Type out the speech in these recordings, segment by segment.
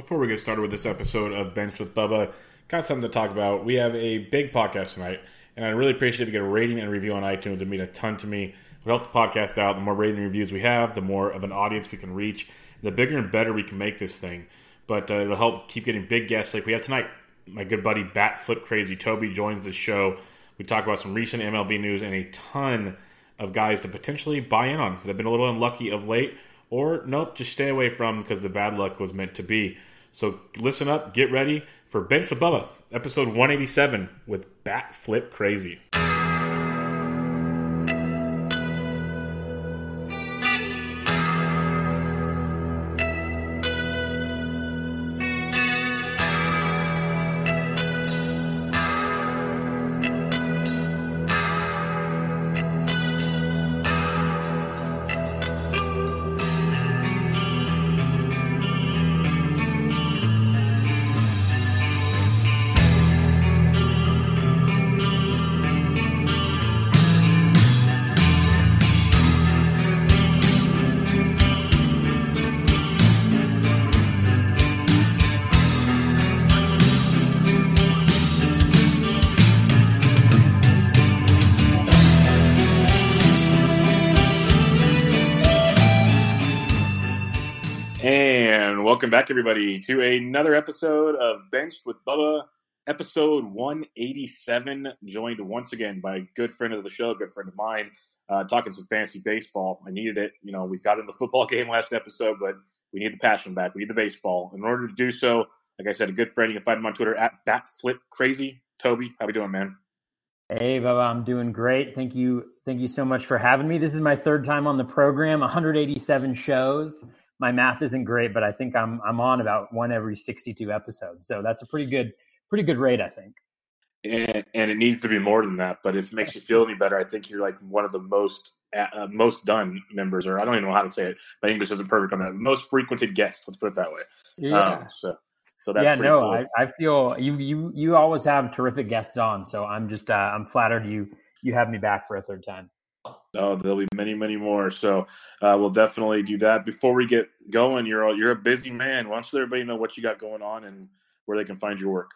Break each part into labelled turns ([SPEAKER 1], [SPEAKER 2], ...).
[SPEAKER 1] Before we get started with this episode of Bench with Bubba, got something to talk about. We have a big podcast tonight, and I really appreciate if you get a rating and review on iTunes. It mean a ton to me. It would help the podcast out. The more rating and reviews we have, the more of an audience we can reach, the bigger and better we can make this thing. But uh, it'll help keep getting big guests like we have tonight. My good buddy Bat Flip Crazy Toby joins the show. We talk about some recent MLB news and a ton of guys to potentially buy in on. They've been a little unlucky of late, or nope, just stay away from because the bad luck was meant to be. So listen up, get ready for Bench with Bubba, episode 187 with Bat Flip Crazy. Everybody, to another episode of Benched with Bubba, episode 187. Joined once again by a good friend of the show, a good friend of mine, uh, talking some fantasy baseball. I needed it. You know, we got in the football game last episode, but we need the passion back. We need the baseball. In order to do so, like I said, a good friend. You can find him on Twitter at BatFlipCrazy. Toby, how we doing, man?
[SPEAKER 2] Hey, Bubba, I'm doing great. Thank you. Thank you so much for having me. This is my third time on the program, 187 shows my math isn't great, but I think I'm I'm on about one every 62 episodes. So that's a pretty good pretty good rate, I think.
[SPEAKER 1] And, and it needs to be more than that. But if it makes you feel any better, I think you're like one of the most uh, most done members, or I don't even know how to say it. My English isn't perfect on that. Most frequented guests. Let's put it that way.
[SPEAKER 2] Yeah. Um,
[SPEAKER 1] so so that's
[SPEAKER 2] yeah. No,
[SPEAKER 1] cool.
[SPEAKER 2] I, I feel you you you always have terrific guests on. So I'm just uh, I'm flattered you you have me back for a third time.
[SPEAKER 1] Oh, there'll be many, many more. So uh, we'll definitely do that. Before we get going, you're you're a busy man. Why don't you let everybody know what you got going on and where they can find your work?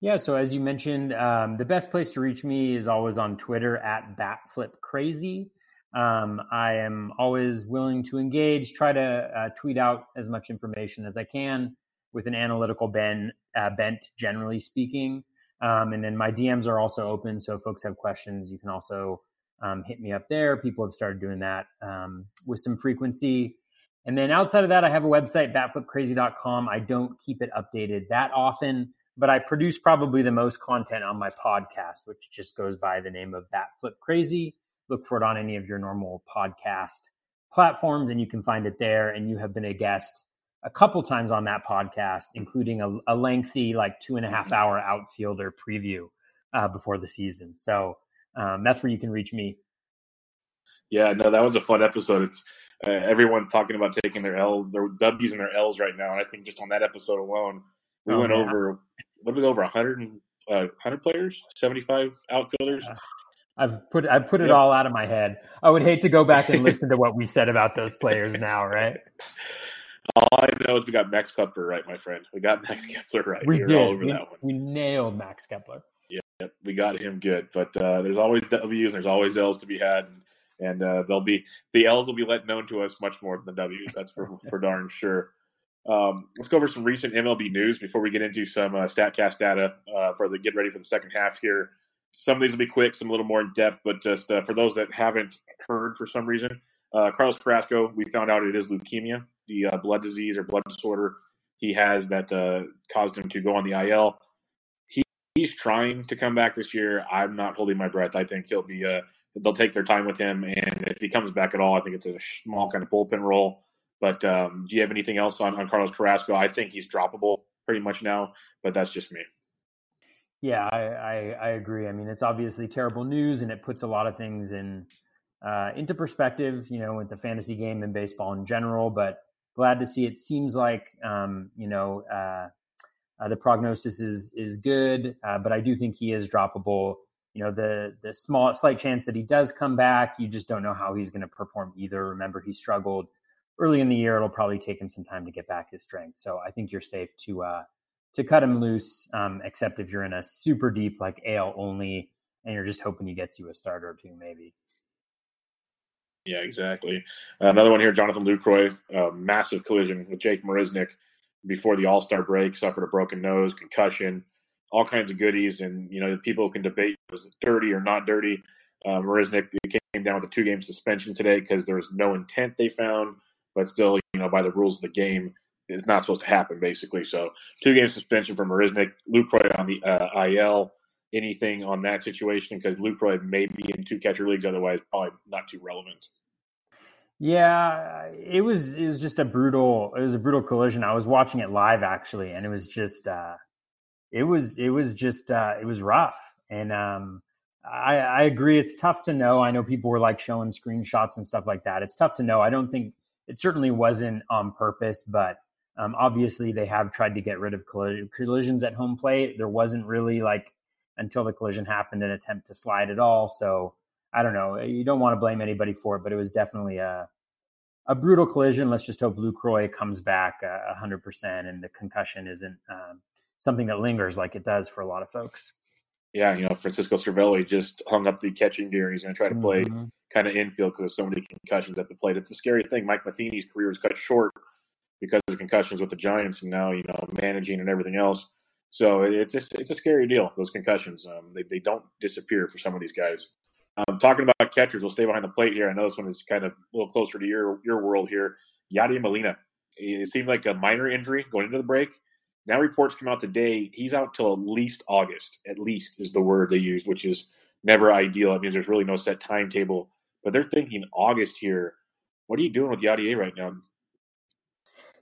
[SPEAKER 2] Yeah. So as you mentioned, um, the best place to reach me is always on Twitter at BatFlipCrazy. Um, I am always willing to engage, try to uh, tweet out as much information as I can with an analytical bent, uh, bent generally speaking. Um, and then my DMs are also open. So if folks have questions, you can also um, hit me up there. People have started doing that um, with some frequency. And then outside of that, I have a website, batflipcrazy.com. I don't keep it updated that often, but I produce probably the most content on my podcast, which just goes by the name of Batflip Crazy. Look for it on any of your normal podcast platforms, and you can find it there. And you have been a guest a couple times on that podcast, including a, a lengthy, like two and a half hour outfielder preview uh, before the season. So um, that's where you can reach me.
[SPEAKER 1] Yeah, no, that was a fun episode. It's uh, everyone's talking about taking their L's, their W's and their L's right now. And I think just on that episode alone, we oh, went over what did we go over 100 uh, 100 players, 75 outfielders. Uh,
[SPEAKER 2] I've put I put it all out of my head. I would hate to go back and listen to what we said about those players now, right?
[SPEAKER 1] All I know is we got Max Kepler right, my friend. We got Max Kepler right.
[SPEAKER 2] We, we did. we, we nailed Max Kepler.
[SPEAKER 1] Yep, we got him good. But uh, there's always W's and there's always L's to be had, and uh, they'll be the L's will be let known to us much more than the W's. That's for for darn sure. Um, let's go over some recent MLB news before we get into some uh, Statcast data uh, for the get ready for the second half here. Some of these will be quick, some a little more in depth, but just uh, for those that haven't heard for some reason, uh, Carlos Carrasco, we found out it is leukemia, the uh, blood disease or blood disorder he has that uh, caused him to go on the IL he's trying to come back this year. I'm not holding my breath. I think he'll be uh they'll take their time with him, and if he comes back at all, I think it's a small kind of bullpen role. But um, do you have anything else on, on Carlos Carrasco? I think he's droppable pretty much now, but that's just me.
[SPEAKER 2] Yeah, I, I, I agree. I mean, it's obviously terrible news, and it puts a lot of things in uh, into perspective. You know, with the fantasy game and baseball in general. But glad to see it. Seems like um, you know uh, uh, the prognosis is is good, uh, but I do think he is droppable. You know, the the small slight chance that he does come back, you just don't know how he's going to perform either. Remember, he struggled early in the year, it'll probably take him some time to get back his strength. So I think you're safe to uh, to cut him loose, um, except if you're in a super deep like AL only and you're just hoping he gets you a starter or two, maybe.
[SPEAKER 1] Yeah, exactly. another one here, Jonathan Lucroy, uh, massive collision with Jake Marisnick before the All Star break, suffered a broken nose, concussion, all kinds of goodies, and you know people can debate was it dirty or not dirty. Uh, Marisnick came down with a two game suspension today because there was no intent they found, but still, you know, by the rules of the game, it's not supposed to happen basically. So two game suspension for Marisnick, Lucroy on the uh, IL. Anything on that situation because Lucroy may be in two catcher leagues, otherwise probably not too relevant.
[SPEAKER 2] Yeah, it was it was just a brutal it was a brutal collision. I was watching it live actually, and it was just uh, it was it was just uh, it was rough. And um, I, I agree, it's tough to know. I know people were like showing screenshots and stuff like that. It's tough to know. I don't think it certainly wasn't on purpose, but um, obviously they have tried to get rid of collisions at home plate. There wasn't really like until the collision happened an attempt to slide at all. So I don't know. You don't want to blame anybody for it, but it was definitely a a brutal collision. Let's just hope Lucroy comes back hundred percent, and the concussion isn't um, something that lingers like it does for a lot of folks.
[SPEAKER 1] Yeah, you know, Francisco Cervelli just hung up the catching gear, he's going to try to play mm-hmm. kind of infield because there's so many concussions at the plate. It's a scary thing. Mike Matheny's career is cut short because of concussions with the Giants, and now you know managing and everything else. So it's just, it's a scary deal. Those concussions, um, they they don't disappear for some of these guys. Um, talking about catchers, we'll stay behind the plate here. I know this one is kind of a little closer to your your world here. Yadier Molina. It seemed like a minor injury going into the break. Now reports come out today. He's out till at least August. At least is the word they use, which is never ideal. It means there's really no set timetable. But they're thinking August here. What are you doing with Yadier right now?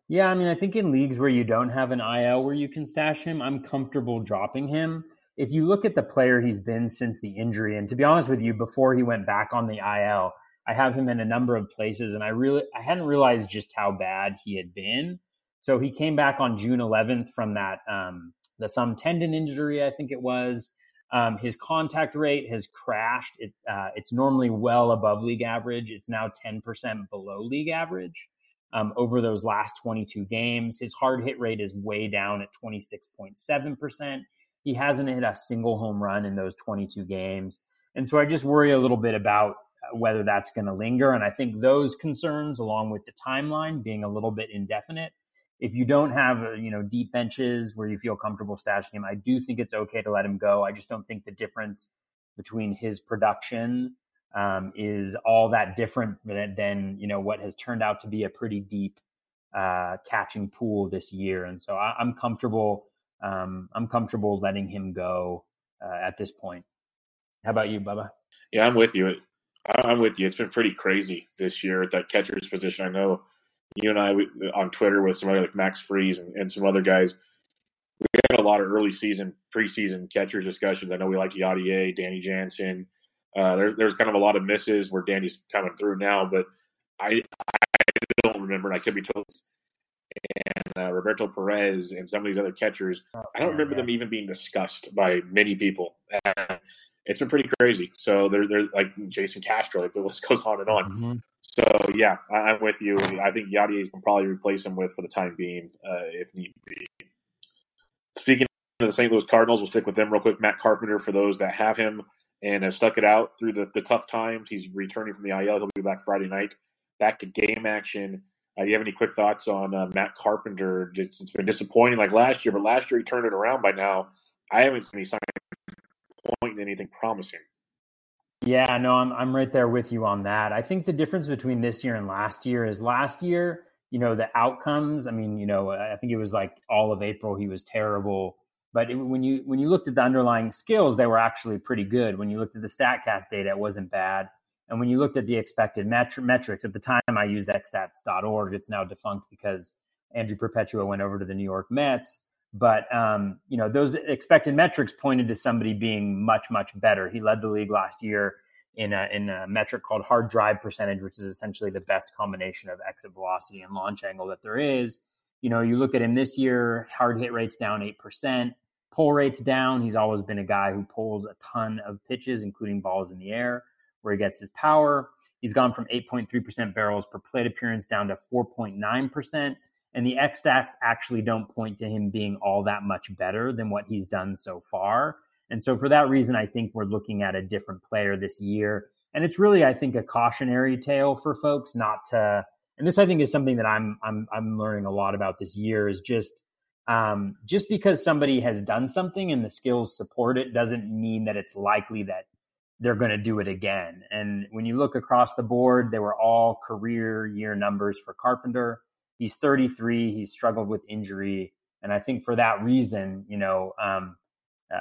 [SPEAKER 2] Yeah, I mean, I think in leagues where you don't have an IL where you can stash him, I'm comfortable dropping him if you look at the player he's been since the injury, and to be honest with you, before he went back on the IL, I have him in a number of places, and I really I hadn't realized just how bad he had been. So he came back on June 11th from that um, the thumb tendon injury, I think it was. Um, his contact rate has crashed. It, uh, it's normally well above league average. It's now 10% below league average um, over those last 22 games. His hard hit rate is way down at 26.7%. He hasn't hit a single home run in those 22 games. And so I just worry a little bit about uh, whether that's going to linger. And I think those concerns, along with the timeline being a little bit indefinite, if you don't have uh, you know deep benches where you feel comfortable stashing him, I do think it's okay to let him go. I just don't think the difference between his production um, is all that different than you know what has turned out to be a pretty deep uh, catching pool this year. And so I, am comfortable um, I'm comfortable letting him go uh, at this point. How about you, Bubba?
[SPEAKER 1] Yeah, I'm with you. I'm with you. It's been pretty crazy this year at that catcher's position. I know you and I we, on Twitter with somebody like Max Freeze and, and, some other guys. We had a lot of early season, preseason catchers discussions. I know we like Yadier, Danny Jansen. Uh, there, there's kind of a lot of misses where Danny's coming through now, but I, I don't remember, and I could be told and uh, Roberto Perez and some of these other catchers. Oh, I don't remember yeah. them even being discussed by many people. And it's been pretty crazy. So they're, they're like Jason Castro, like the list goes on and on. Mm-hmm. So yeah, I, am with you. I think Yadier can probably replace him with for the time being, uh, if need be. Speaking of the St. Louis Cardinals, we'll stick with them real quick. Matt Carpenter, for those that have him and have stuck it out through the, the tough times, he's returning from the IL. He'll be back Friday night, back to game action do you have any quick thoughts on uh, Matt Carpenter? It's, it's been disappointing like last year, but last year he turned it around by now. I haven't seen any signs pointing anything promising.
[SPEAKER 2] Yeah, no, I'm I'm right there with you on that. I think the difference between this year and last year is last year, you know, the outcomes. I mean, you know, I think it was like all of April he was terrible, but it, when you when you looked at the underlying skills, they were actually pretty good. When you looked at the Statcast data, it wasn't bad. And when you looked at the expected met- metrics, at the time I used xstats.org, it's now defunct because Andrew Perpetua went over to the New York Mets. But um, you know those expected metrics pointed to somebody being much much better. He led the league last year in a, in a metric called hard drive percentage, which is essentially the best combination of exit velocity and launch angle that there is. You know, you look at him this year, hard hit rates down eight percent, pull rates down. He's always been a guy who pulls a ton of pitches, including balls in the air where he gets his power. He's gone from 8.3% barrels per plate appearance down to 4.9%. And the X stats actually don't point to him being all that much better than what he's done so far. And so, for that reason, I think we're looking at a different player this year. And it's really, I think, a cautionary tale for folks not to. And this, I think, is something that I'm I'm I'm learning a lot about this year. Is just um, just because somebody has done something and the skills support it doesn't mean that it's likely that they're going to do it again. And when you look across the board, they were all career year numbers for Carpenter. He's 33. He's struggled with injury, and I think for that reason, you know, um, uh,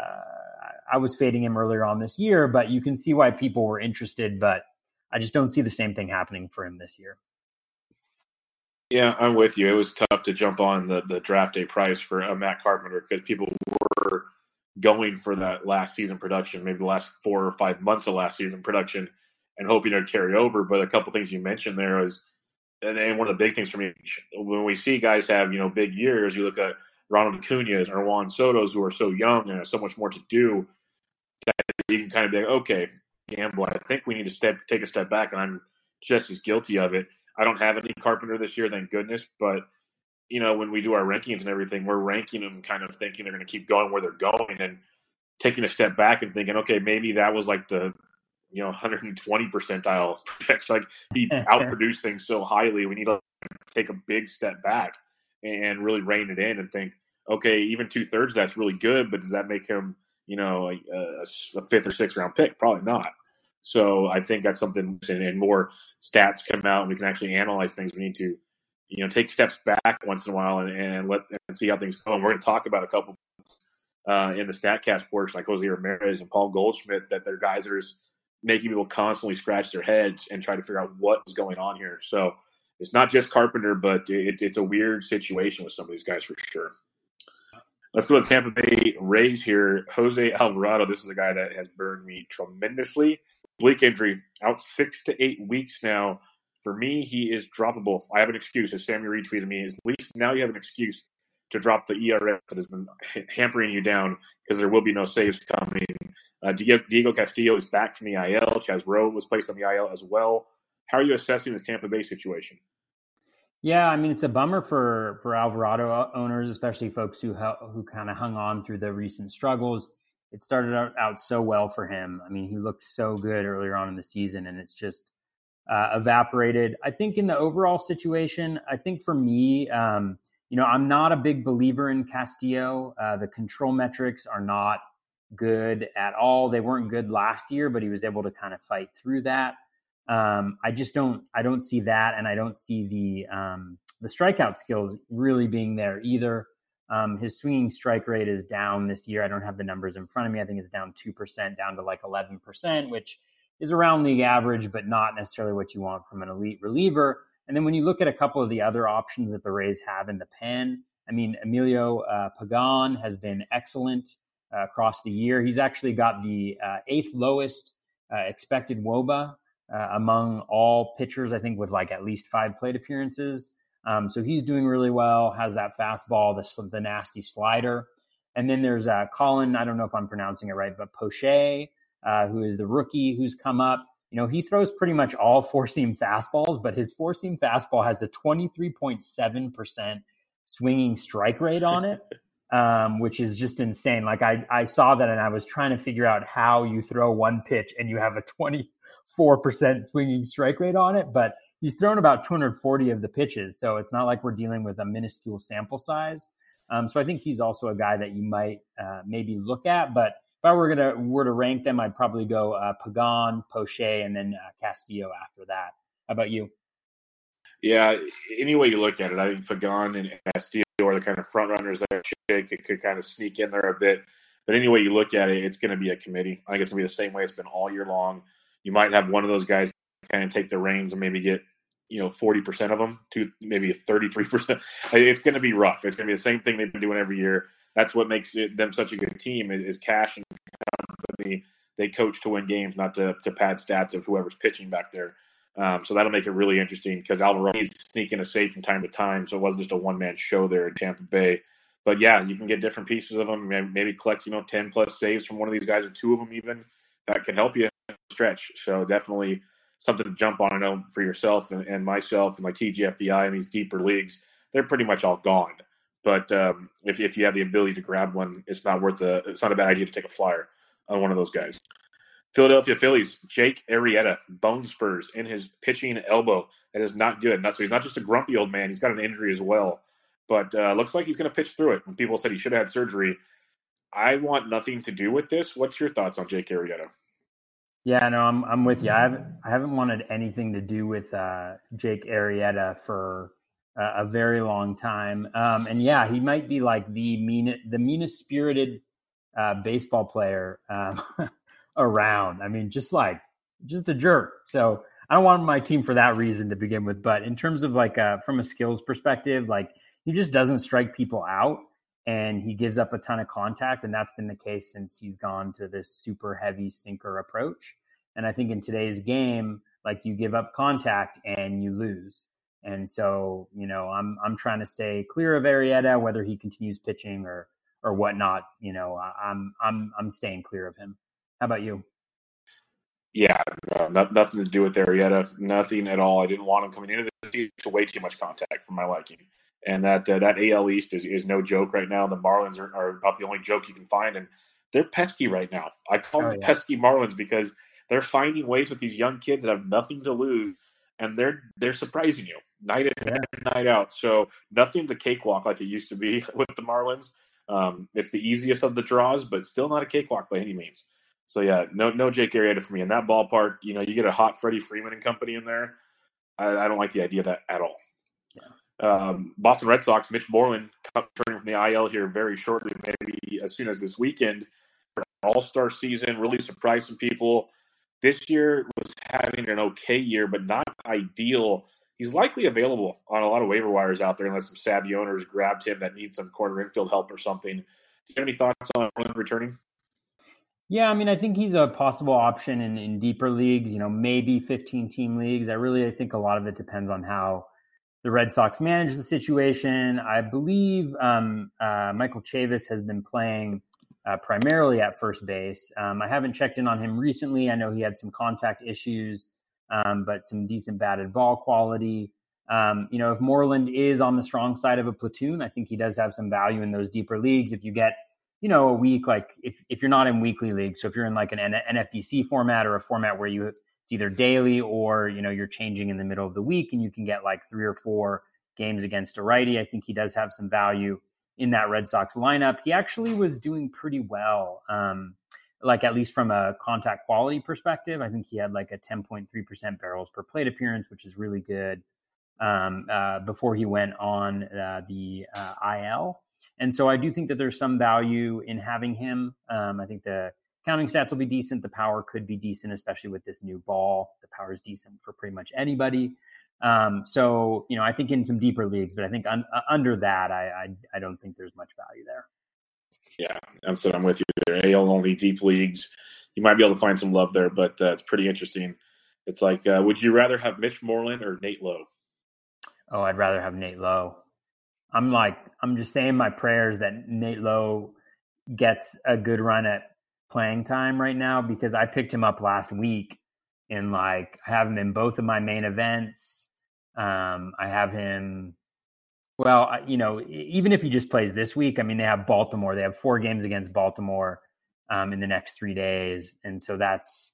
[SPEAKER 2] I was fading him earlier on this year, but you can see why people were interested. But I just don't see the same thing happening for him this year.
[SPEAKER 1] Yeah, I'm with you. It was tough to jump on the, the draft day price for uh, Matt Carpenter because people were going for that last season production, maybe the last four or five months of last season production, and hoping to carry over. But a couple things you mentioned there is, and, and one of the big things for me when we see guys have you know big years, you look at Ronald Acuna's or Juan Soto's who are so young and have so much more to do. You can kind of be like, okay, Gamble, I think we need to step take a step back, and I'm just as guilty of it. I don't have any Carpenter this year, thank goodness, but you know, when we do our rankings and everything, we're ranking them kind of thinking they're going to keep going where they're going and taking a step back and thinking, okay, maybe that was like the, you know, 120 percentile. like he outproduced things so highly. We need to take a big step back and really rein it in and think, okay, even two thirds that's really good, but does that make him, you know, a, a fifth or sixth round pick? Probably not. So I think that's something, and more stats come out, and we can actually analyze things. We need to you know, take steps back once in a while and, and let and see how things go. And we're going to talk about a couple uh, in the Statcast portion, like Jose Ramirez and Paul Goldschmidt, that they're guys are making people constantly scratch their heads and try to figure out what is going on here. So it's not just Carpenter, but it, it's a weird situation with some of these guys for sure. Let's go to Tampa Bay Rays here. Jose Alvarado, this is a guy that has burned me tremendously. Oblique injury, out six to eight weeks now for me, he is droppable. I have an excuse, as Sammy retweeted me. At least now you have an excuse to drop the ERA that has been hampering you down because there will be no saves coming. Uh, Diego Castillo is back from the IL. Chaz Roe was placed on the IL as well. How are you assessing this Tampa Bay situation?
[SPEAKER 2] Yeah, I mean it's a bummer for for Alvarado owners, especially folks who who kind of hung on through the recent struggles. It started out, out so well for him. I mean, he looked so good earlier on in the season, and it's just uh, evaporated. I think in the overall situation, I think for me, um, you know, I'm not a big believer in Castillo. Uh, the control metrics are not good at all. They weren't good last year, but he was able to kind of fight through that. Um, I just don't, I don't see that, and I don't see the um, the strikeout skills really being there either. Um, his swinging strike rate is down this year. I don't have the numbers in front of me. I think it's down two percent, down to like eleven percent, which is around league average, but not necessarily what you want from an elite reliever. And then when you look at a couple of the other options that the Rays have in the pen, I mean, Emilio uh, Pagan has been excellent uh, across the year. He's actually got the uh, eighth lowest uh, expected WOBA uh, among all pitchers, I think, with like at least five plate appearances. Um, so he's doing really well, has that fastball, the, the nasty slider. And then there's uh, Colin, I don't know if I'm pronouncing it right, but Poche, uh, who is the rookie who's come up. You know, he throws pretty much all four seam fastballs, but his four seam fastball has a 23.7% swinging strike rate on it, um, which is just insane. Like, I, I saw that and I was trying to figure out how you throw one pitch and you have a 24% swinging strike rate on it, but he's thrown about 240 of the pitches. So it's not like we're dealing with a minuscule sample size. Um, so I think he's also a guy that you might uh, maybe look at, but if I were gonna were to rank them, I'd probably go uh, Pagan, Poche, and then uh, Castillo after that. How about you?
[SPEAKER 1] Yeah, any way you look at it, I think Pagan and Castillo are the kind of front runners that could, could, could kind of sneak in there a bit. But any way you look at it, it's going to be a committee. I think it's going to be the same way it's been all year long. You might have one of those guys kind of take the reins and maybe get you know 40% of them to maybe 33% it's going to be rough it's going to be the same thing they've been doing every year that's what makes it, them such a good team is, Cash and company. They coach to win games, not to, to pad stats of whoever's pitching back there. Um, so that'll make it really interesting because Alvarado is sneaking a save from time to time. So it wasn't just a one man show there in Tampa Bay. But yeah, you can get different pieces of them. Maybe collect, you know, 10 plus saves from one of these guys or two of them even. That can help you stretch. So definitely something to jump on. I know for yourself and, and myself and my TGFBI and these deeper leagues, they're pretty much all gone. But um, if, if you have the ability to grab one, it's not worth a. It's not a bad idea to take a flyer on one of those guys. Philadelphia Phillies, Jake Arrieta, bone spurs in his pitching elbow. That is not good. Not so he's not just a grumpy old man. He's got an injury as well. But uh, looks like he's going to pitch through it. When people said he should have had surgery, I want nothing to do with this. What's your thoughts on Jake Arrieta?
[SPEAKER 2] Yeah, no, I'm I'm with you. I haven't I haven't wanted anything to do with uh, Jake Arrieta for a very long time. Um, and yeah, he might be like the mean the meanest spirited uh, baseball player um, around. I mean, just like just a jerk. So I don't want my team for that reason to begin with. But in terms of like uh, from a skills perspective, like he just doesn't strike people out and he gives up a ton of contact. And that's been the case since he's gone to this super heavy sinker approach. And I think in today's game, like you give up contact and you lose. And so, you know, I'm I'm trying to stay clear of Arrieta, whether he continues pitching or or whatnot. You know, I'm I'm I'm staying clear of him. How about you?
[SPEAKER 1] Yeah, no, not, nothing to do with Arrieta. Nothing at all. I didn't want him coming into the season to way too much contact for my liking and that uh, that AL East is, is no joke right now. The Marlins are, are, about the only joke you can find, and they're pesky right now. I call oh, them yeah. pesky Marlins because they're finding ways with these young kids that have nothing to lose, and they're they're surprising you night in yeah. night out. So nothing's a cakewalk like it used to be with the Marlins. Um, it's the easiest of the draws, but still not a cakewalk by any means. So yeah, no no Jake Arrieta for me in that ballpark. You know, you get a hot Freddie Freeman and company in there. I, I don't like the idea of that at all. Um, Boston Red Sox, Mitch Moreland turning from the IL here very shortly, maybe as soon as this weekend. All Star season really surprised some people. This year was having an okay year, but not ideal. He's likely available on a lot of waiver wires out there, unless some savvy owners grabbed him that need some corner infield help or something. Do you have any thoughts on returning?
[SPEAKER 2] Yeah, I mean, I think he's a possible option in, in deeper leagues. You know, maybe 15 team leagues. I really I think a lot of it depends on how the Red Sox manage the situation. I believe um, uh, Michael Chavis has been playing uh, primarily at first base. Um, I haven't checked in on him recently. I know he had some contact issues, um, but some decent batted ball quality. Um, you know, if Moreland is on the strong side of a platoon, I think he does have some value in those deeper leagues. If you get, you know, a week like if if you're not in weekly leagues, so if you're in like an NFBC format or a format where you it's either daily or you know you're changing in the middle of the week and you can get like three or four games against a righty i think he does have some value in that red sox lineup he actually was doing pretty well um, like at least from a contact quality perspective i think he had like a 10.3% barrels per plate appearance which is really good um, uh, before he went on uh, the uh, il and so i do think that there's some value in having him um, i think the counting stats will be decent. The power could be decent, especially with this new ball. The power is decent for pretty much anybody. Um, so you know, I think in some deeper leagues, but I think un- uh, under that, I, I, I don't think there's much value there.
[SPEAKER 1] Yeah, I'm so I'm with you there. AL only deep leagues, you might be able to find some love there, but uh, it's pretty interesting. It's like, uh, would you rather have Mitch Moreland or Nate Lowe?
[SPEAKER 2] Oh, I'd rather have Nate Lowe. I'm like, I'm just saying my prayers that Nate Lowe gets a good run at playing time right now because I picked him up last week and like I have him in both of my main events. Um, I have him. Well, you know, even if he just plays this week, I mean, they have Baltimore. They have four games against Baltimore um, in the next three days, and so that's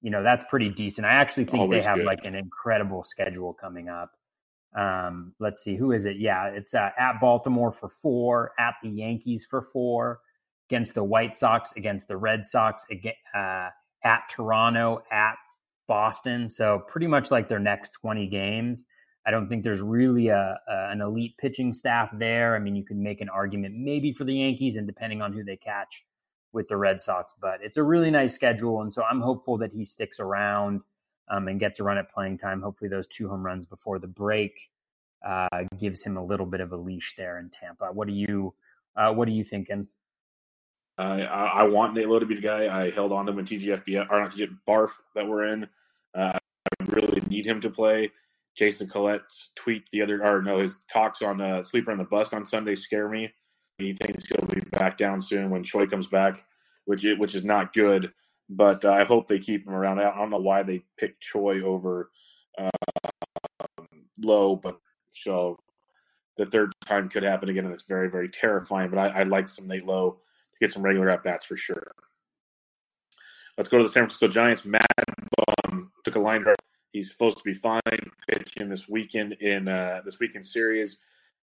[SPEAKER 2] you know that's pretty decent. I actually think Always they have good. like an incredible schedule coming up. Um, let's see, who is it? Yeah, it's uh, at Baltimore for four, at the Yankees for four, against the White Sox, against the Red Sox, uh, at Toronto, at Boston. So pretty much like their next 20 games. I don't think there's really a, a, an elite pitching staff there. I mean, you can make an argument maybe for the Yankees, and depending on who they catch with the Red Sox, but it's a really nice schedule, and so I'm hopeful that he sticks around um, and gets a run at playing time. Hopefully, those two home runs before the break uh, gives him a little bit of a leash there in Tampa. What are you uh, What are you thinking?
[SPEAKER 1] I, I want Nate Lowe to be the guy. I held on to him in TGFB or not get Barf that we're in. Uh, I really need him to play. Jason Collette's tweet the other, or no, his talks on uh, Sleeper on the Bust on Sunday scare me. He thinks he'll be back down soon when Choi comes back, which is, which is not good. but uh, I hope they keep him around. I don't know why they picked Choi over uh, Lowe, but so the third time could happen again, and it's very, very terrifying. But I, would like some Nate Lowe to get some regular at bats for sure. Let's go to the San Francisco Giants. Mad Bum took a line drive. He's supposed to be fine pitching this weekend in uh, this weekend series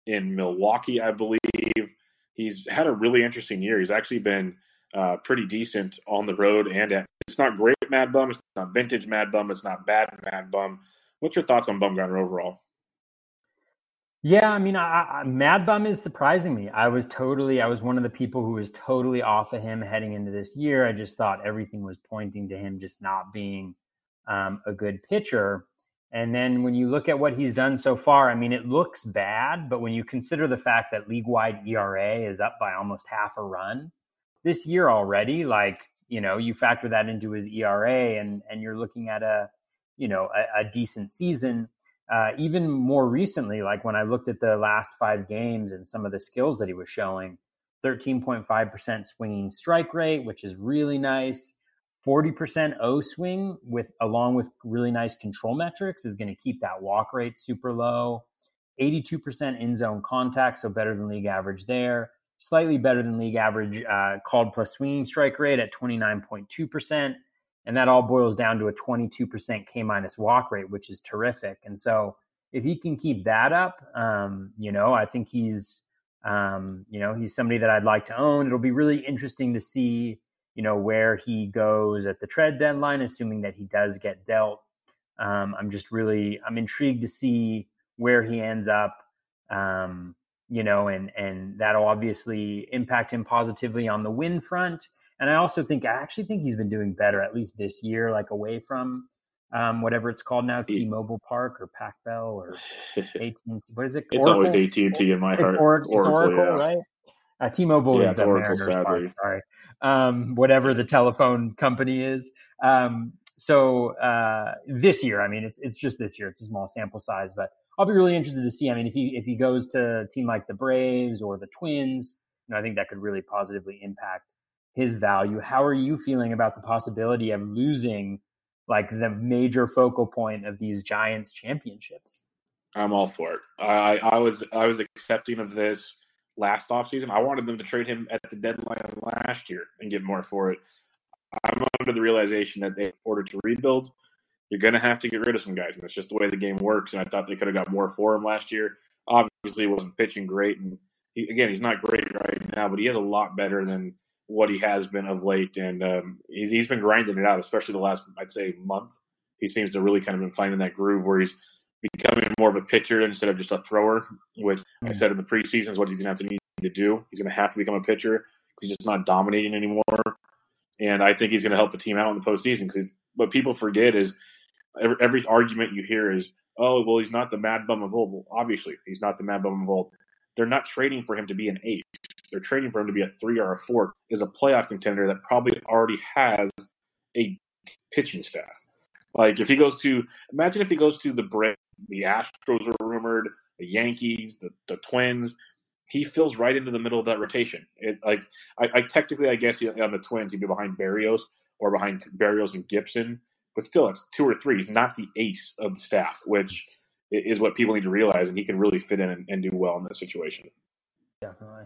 [SPEAKER 1] in Milwaukee, I believe. He's had a really interesting year. He's actually been uh, pretty decent on the road and at. It's not great Mad Bum. It's not vintage Mad Bum. It's not bad Mad Bum. What's your thoughts on Bumgarner overall?
[SPEAKER 2] Yeah, I mean, I, I, Mad Bum is surprising me. I was totally, I was one of the people who was totally off of him heading into this year. I just thought everything was pointing to him just not being um, a good pitcher. And then when you look at what he's done so far, I mean, it looks bad, but when you consider the fact that league wide ERA is up by almost half a run this year already, like, you know, you factor that into his ERA and, and you're looking at a, you know, a, a decent season uh, even more recently, like when I looked at the last five games and some of the skills that he was showing, 13.5% swinging strike rate, which is really nice. 40% O swing with along with really nice control metrics is going to keep that walk rate super low. 82% in zone contact, so better than league average there. Slightly better than league average uh, called plus swinging strike rate at 29.2%. And that all boils down to a 22% K minus walk rate, which is terrific. And so if he can keep that up, um, you know, I think he's, um, you know, he's somebody that I'd like to own. It'll be really interesting to see, you know, where he goes at the trade deadline, assuming that he does get dealt. Um, I'm just really, I'm intrigued to see where he ends up. Um, you know, and and that'll obviously impact him positively on the win front. And I also think I actually think he's been doing better at least this year, like away from um, whatever it's called now, T-Mobile Park or Pac Bell or AT&T. What is it? Called?
[SPEAKER 1] It's always AT&T in my heart.
[SPEAKER 2] Or, it's Oracle, Oracle yeah. right? Uh, T-Mobile yeah, is the Oracle, Park, sorry. Um, whatever the telephone company is. Um, so uh, this year, I mean, it's it's just this year. It's a small sample size, but I'll be really interested to see. I mean, if he if he goes to a team like the Braves or the Twins, you know, I think that could really positively impact his value. How are you feeling about the possibility of losing like the major focal point of these Giants championships?
[SPEAKER 1] I'm all for it. I, I was I was accepting of this last offseason. I wanted them to trade him at the deadline last year and get more for it. I'm under the realization that they, in order to rebuild, you're going to have to get rid of some guys, and that's just the way the game works. And I thought they could have got more for him last year. Obviously, wasn't pitching great, and he, again, he's not great right now, but he is a lot better than what he has been of late, and um, he's, he's been grinding it out, especially the last I'd say month. He seems to really kind of been finding that groove where he's becoming more of a pitcher instead of just a thrower. Which. I mm. said in the preseason is what he's going to have to need to do. He's going to have to become a pitcher because he's just not dominating anymore. And I think he's going to help the team out in the postseason because what people forget is every, every, argument you hear is, oh, well, he's not the mad bum of old. Well, obviously, he's not the mad bum of old. They're not trading for him to be an eight they're trading for him to be a three or a four, is a playoff contender that probably already has a pitching staff. Like if he goes to imagine if he goes to the Braves, the Astros are rumored, the Yankees, the, the Twins. He fills right into the middle of that rotation. It like I, I technically I guess on the Twins he'd be behind Berrios or behind Berrios and Gibson, but still it's two or three. He's not the ace of the staff, which is what people need to realize, and he can really fit in and, and do well in this situation.
[SPEAKER 2] Definitely.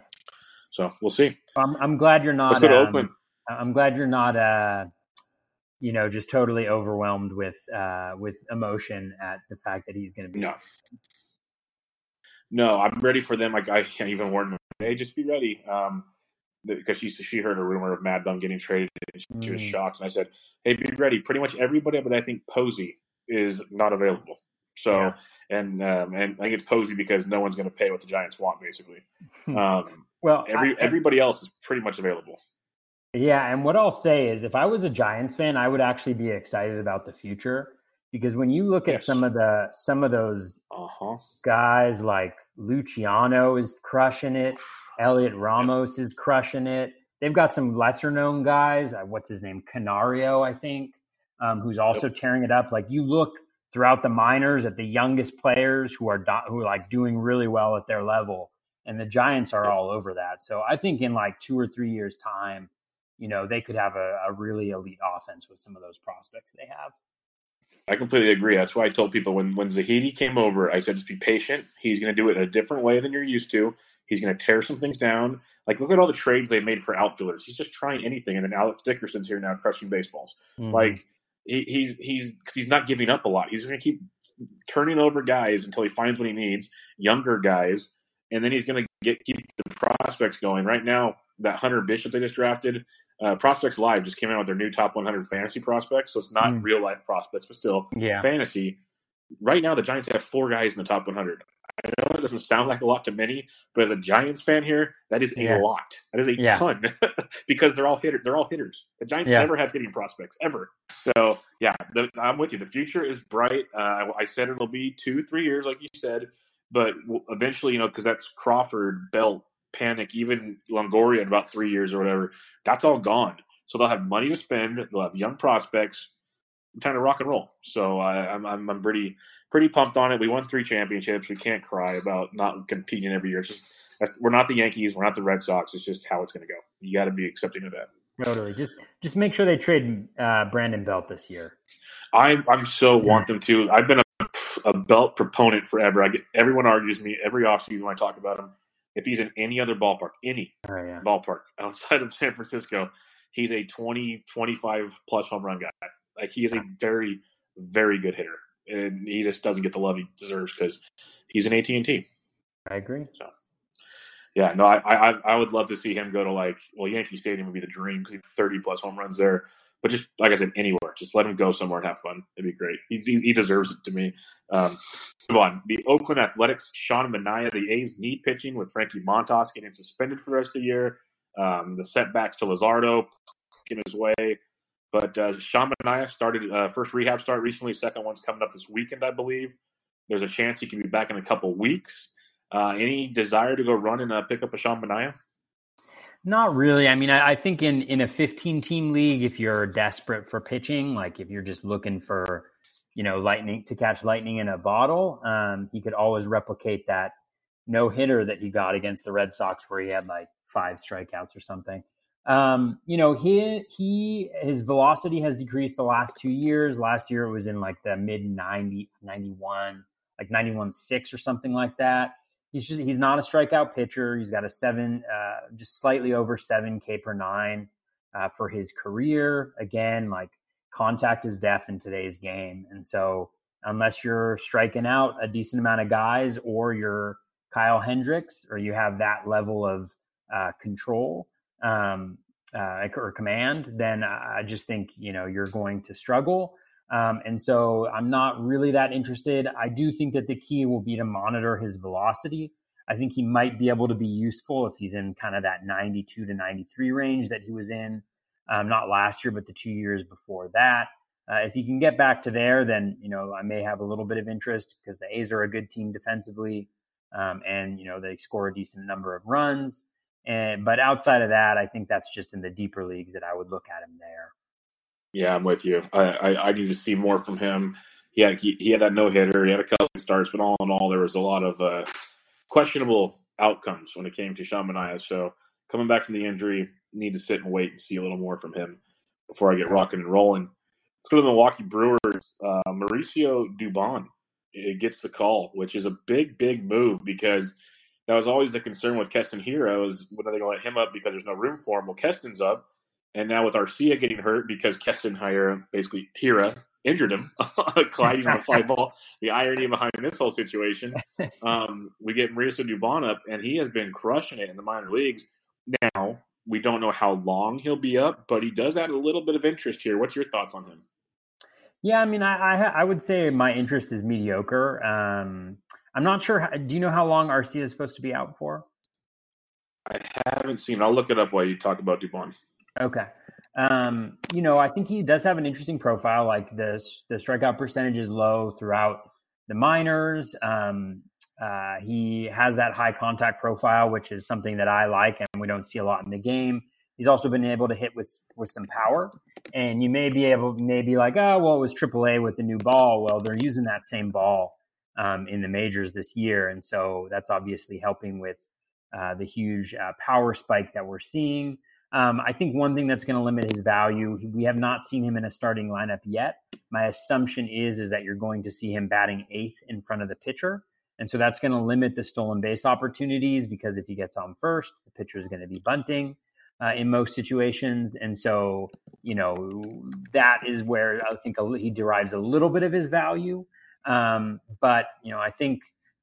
[SPEAKER 1] So we'll see.
[SPEAKER 2] I'm, I'm glad you're not.
[SPEAKER 1] Let's go to um, Oakland.
[SPEAKER 2] I'm glad you're not, uh, you know, just totally overwhelmed with uh, with emotion at the fact that he's going to be.
[SPEAKER 1] No. No, I'm ready for them. Like I can't even warn them. Hey, just be ready. Um, because she she heard a rumor of Mad Bum getting traded. And she, mm. was shocked, and I said, "Hey, be ready." Pretty much everybody, but I think Posey is not available. So, yeah. and um, and I think it's Posey because no one's going to pay what the Giants want, basically. Um,
[SPEAKER 2] well,
[SPEAKER 1] every I, everybody else is pretty much available.
[SPEAKER 2] Yeah, and what I'll say is, if I was a Giants fan, I would actually be excited about the future because when you look yes. at some of the some of those uh-huh. guys like Luciano is crushing it, Heliot Ramos is crushing it. They've got some lesser known guys. Uh, what's his name? Canario, I think, um, who's also yep. tearing it up. Like you look throughout the minors at the youngest players who are do- who are like doing really well at their level and the Giants are all over that. So I think in like two or three years' time, you know, they could have a, a really elite offense with some of those prospects they have.
[SPEAKER 1] I completely agree. That's why I told people when when Zaidi came over, I said just be patient. He's going to do it in a different way than you're used to. He's going to tear some things down. Like look at all the trades they made for outfielders. He's just trying anything, and then Alex Dickerson's here now crushing baseballs. Mm-hmm. Like he, he's he's he's not giving up a lot. He's going to keep turning over guys until he finds what he needs, younger guys, and then he's going to get keep the prospects going. Right now, that Hunter Bishop they just drafted, uh, Prospects Live just came out with their new top 100 fantasy prospects, so it's not mm. real life prospects, but still
[SPEAKER 2] yeah.
[SPEAKER 1] fantasy. Right now, the Giants have four guys in the top 100. I know it doesn't sound like a lot to many, but as a Giants fan here, that is a yeah. lot. That is a yeah. ton because they're all hitters. They're all hitters. The Giants yeah. never have hitting prospects ever. So yeah, the, I'm with you. The future is bright. Uh, I said it'll be two, three years, like you said, but eventually, you know, because that's Crawford, Belt, Panik, even Longoria in about three years or whatever. That's all gone. So they'll have money to spend. They'll have young prospects. Time to rock and roll. So I, am I'm, I'm pretty pretty pumped on it. We won three championships. We can't cry about not competing every year. It's just we're not the Yankees. We're not the Red Sox. It's just how it's going to go. You got to be accepting of that.
[SPEAKER 2] Totally. Just just make sure they trade uh, Brandon Belt this year.
[SPEAKER 1] I I'm so want them to. I've been a, a Belt proponent forever. I get everyone argues me every offseason when I talk about him. If he's in any other ballpark, any
[SPEAKER 2] oh, yeah.
[SPEAKER 1] ballpark outside of San Francisco, he's a 20, 25 plus home run guy. Like he is a very, very good hitter, and he just doesn't get the love he deserves because he's an AT and T.
[SPEAKER 2] I agree.
[SPEAKER 1] So, yeah, no, I, I I would love to see him go to like well, Yankee Stadium would be the dream because he's thirty plus home runs there. But just like I said, anywhere, just let him go somewhere and have fun. It'd be great. He, he, he deserves it to me. Um, move on. The Oakland Athletics, Sean Manaea, the A's need pitching with Frankie Montas getting suspended for the rest of the year. Um, the setbacks to Luzardo in his way. But uh, Sean Manaea started uh, first rehab start recently. Second one's coming up this weekend, I believe. There's a chance he can be back in a couple weeks. Uh, any desire to go run and uh, pick up a Sean Manaea?
[SPEAKER 2] Not really. I mean, I, I, think in in a 15 team league, if you're desperate for pitching, like if you're just looking for, you know, lightning to catch lightning in a bottle, um, he could always replicate that no hitter that he got against the Red Sox, where he had like five strikeouts or something. Um, you know, he he his velocity has decreased the last two years. Last year it was in like the mid 90, 91, like 91 six or something like that he's just he's not a strikeout pitcher. He's got a seven, uh, just slightly over seven K per nine uh, for his career. Again, like contact is death in today's game, and so unless you're striking out a decent amount of guys, or you're Kyle Hendricks, or you have that level of uh, control um, uh, or command, then I just think you know you're going to struggle. Um, and so I'm not really that interested. I do think that the key will be to monitor his velocity. I think he might be able to be useful if he's in kind of that 92 to 93 range that he was in, um, not last year, but the two years before that. Uh, if he can get back to there, then you know I may have a little bit of interest because the A's are a good team defensively, um, and you know they score a decent number of runs. And but outside of that, I think that's just in the deeper leagues that I would look at him there.
[SPEAKER 1] Yeah, I'm with you. I, I, I need to see more from him. Yeah, he, he had that no hitter. He had a couple of starts, but all in all, there was a lot of uh, questionable outcomes when it came to Sean Manaea. So coming back from the injury, need to sit and wait and see a little more from him before I get rocking and rolling. Let's go to the Milwaukee Brewers. Uh, Mauricio Dubon it gets the call, which is a big, big move because that was always the concern with Keston Hiura is when are they going to let him up because there's no room for him. Well, Keston's up and now with Arcia getting hurt because Keston Hiura, basically Hiura injured him, colliding on a fly ball. The irony behind this whole situation, um, we get Mauricio Dubon up, and he has been crushing it in the minor leagues. Now we don't know how long he'll be up, but he does add a little bit of interest here. What's your thoughts on him?
[SPEAKER 2] Yeah, I mean, I I, I would say my interest is mediocre. Um, I'm not sure. How, do you know how long Arcia is supposed to be out for?
[SPEAKER 1] I haven't seen. I'll look it up while you talk about Dubon.
[SPEAKER 2] Okay. Um, you know, I think he does have an interesting profile. Like this, the strikeout percentage is low throughout the minors. Um, uh, he has that high contact profile, which is something that I like, and we don't see a lot in the game. He's also been able to hit with with some power, and you may be able, maybe like, oh, well, it was AAA with the new ball. Well, they're using that same ball um, in the majors this year, and so that's obviously helping with uh, the huge uh, power spike that we're seeing. Um, I think one thing that's going to limit his value, we have not seen him in a starting lineup yet. My assumption is is that you're going to see him batting eighth in front of the pitcher, and so that's going to limit the stolen base opportunities because if he gets on first, the pitcher is going to be bunting uh, in most situations, and so you know that is where I think he derives a little bit of his value. Um, but you know, I think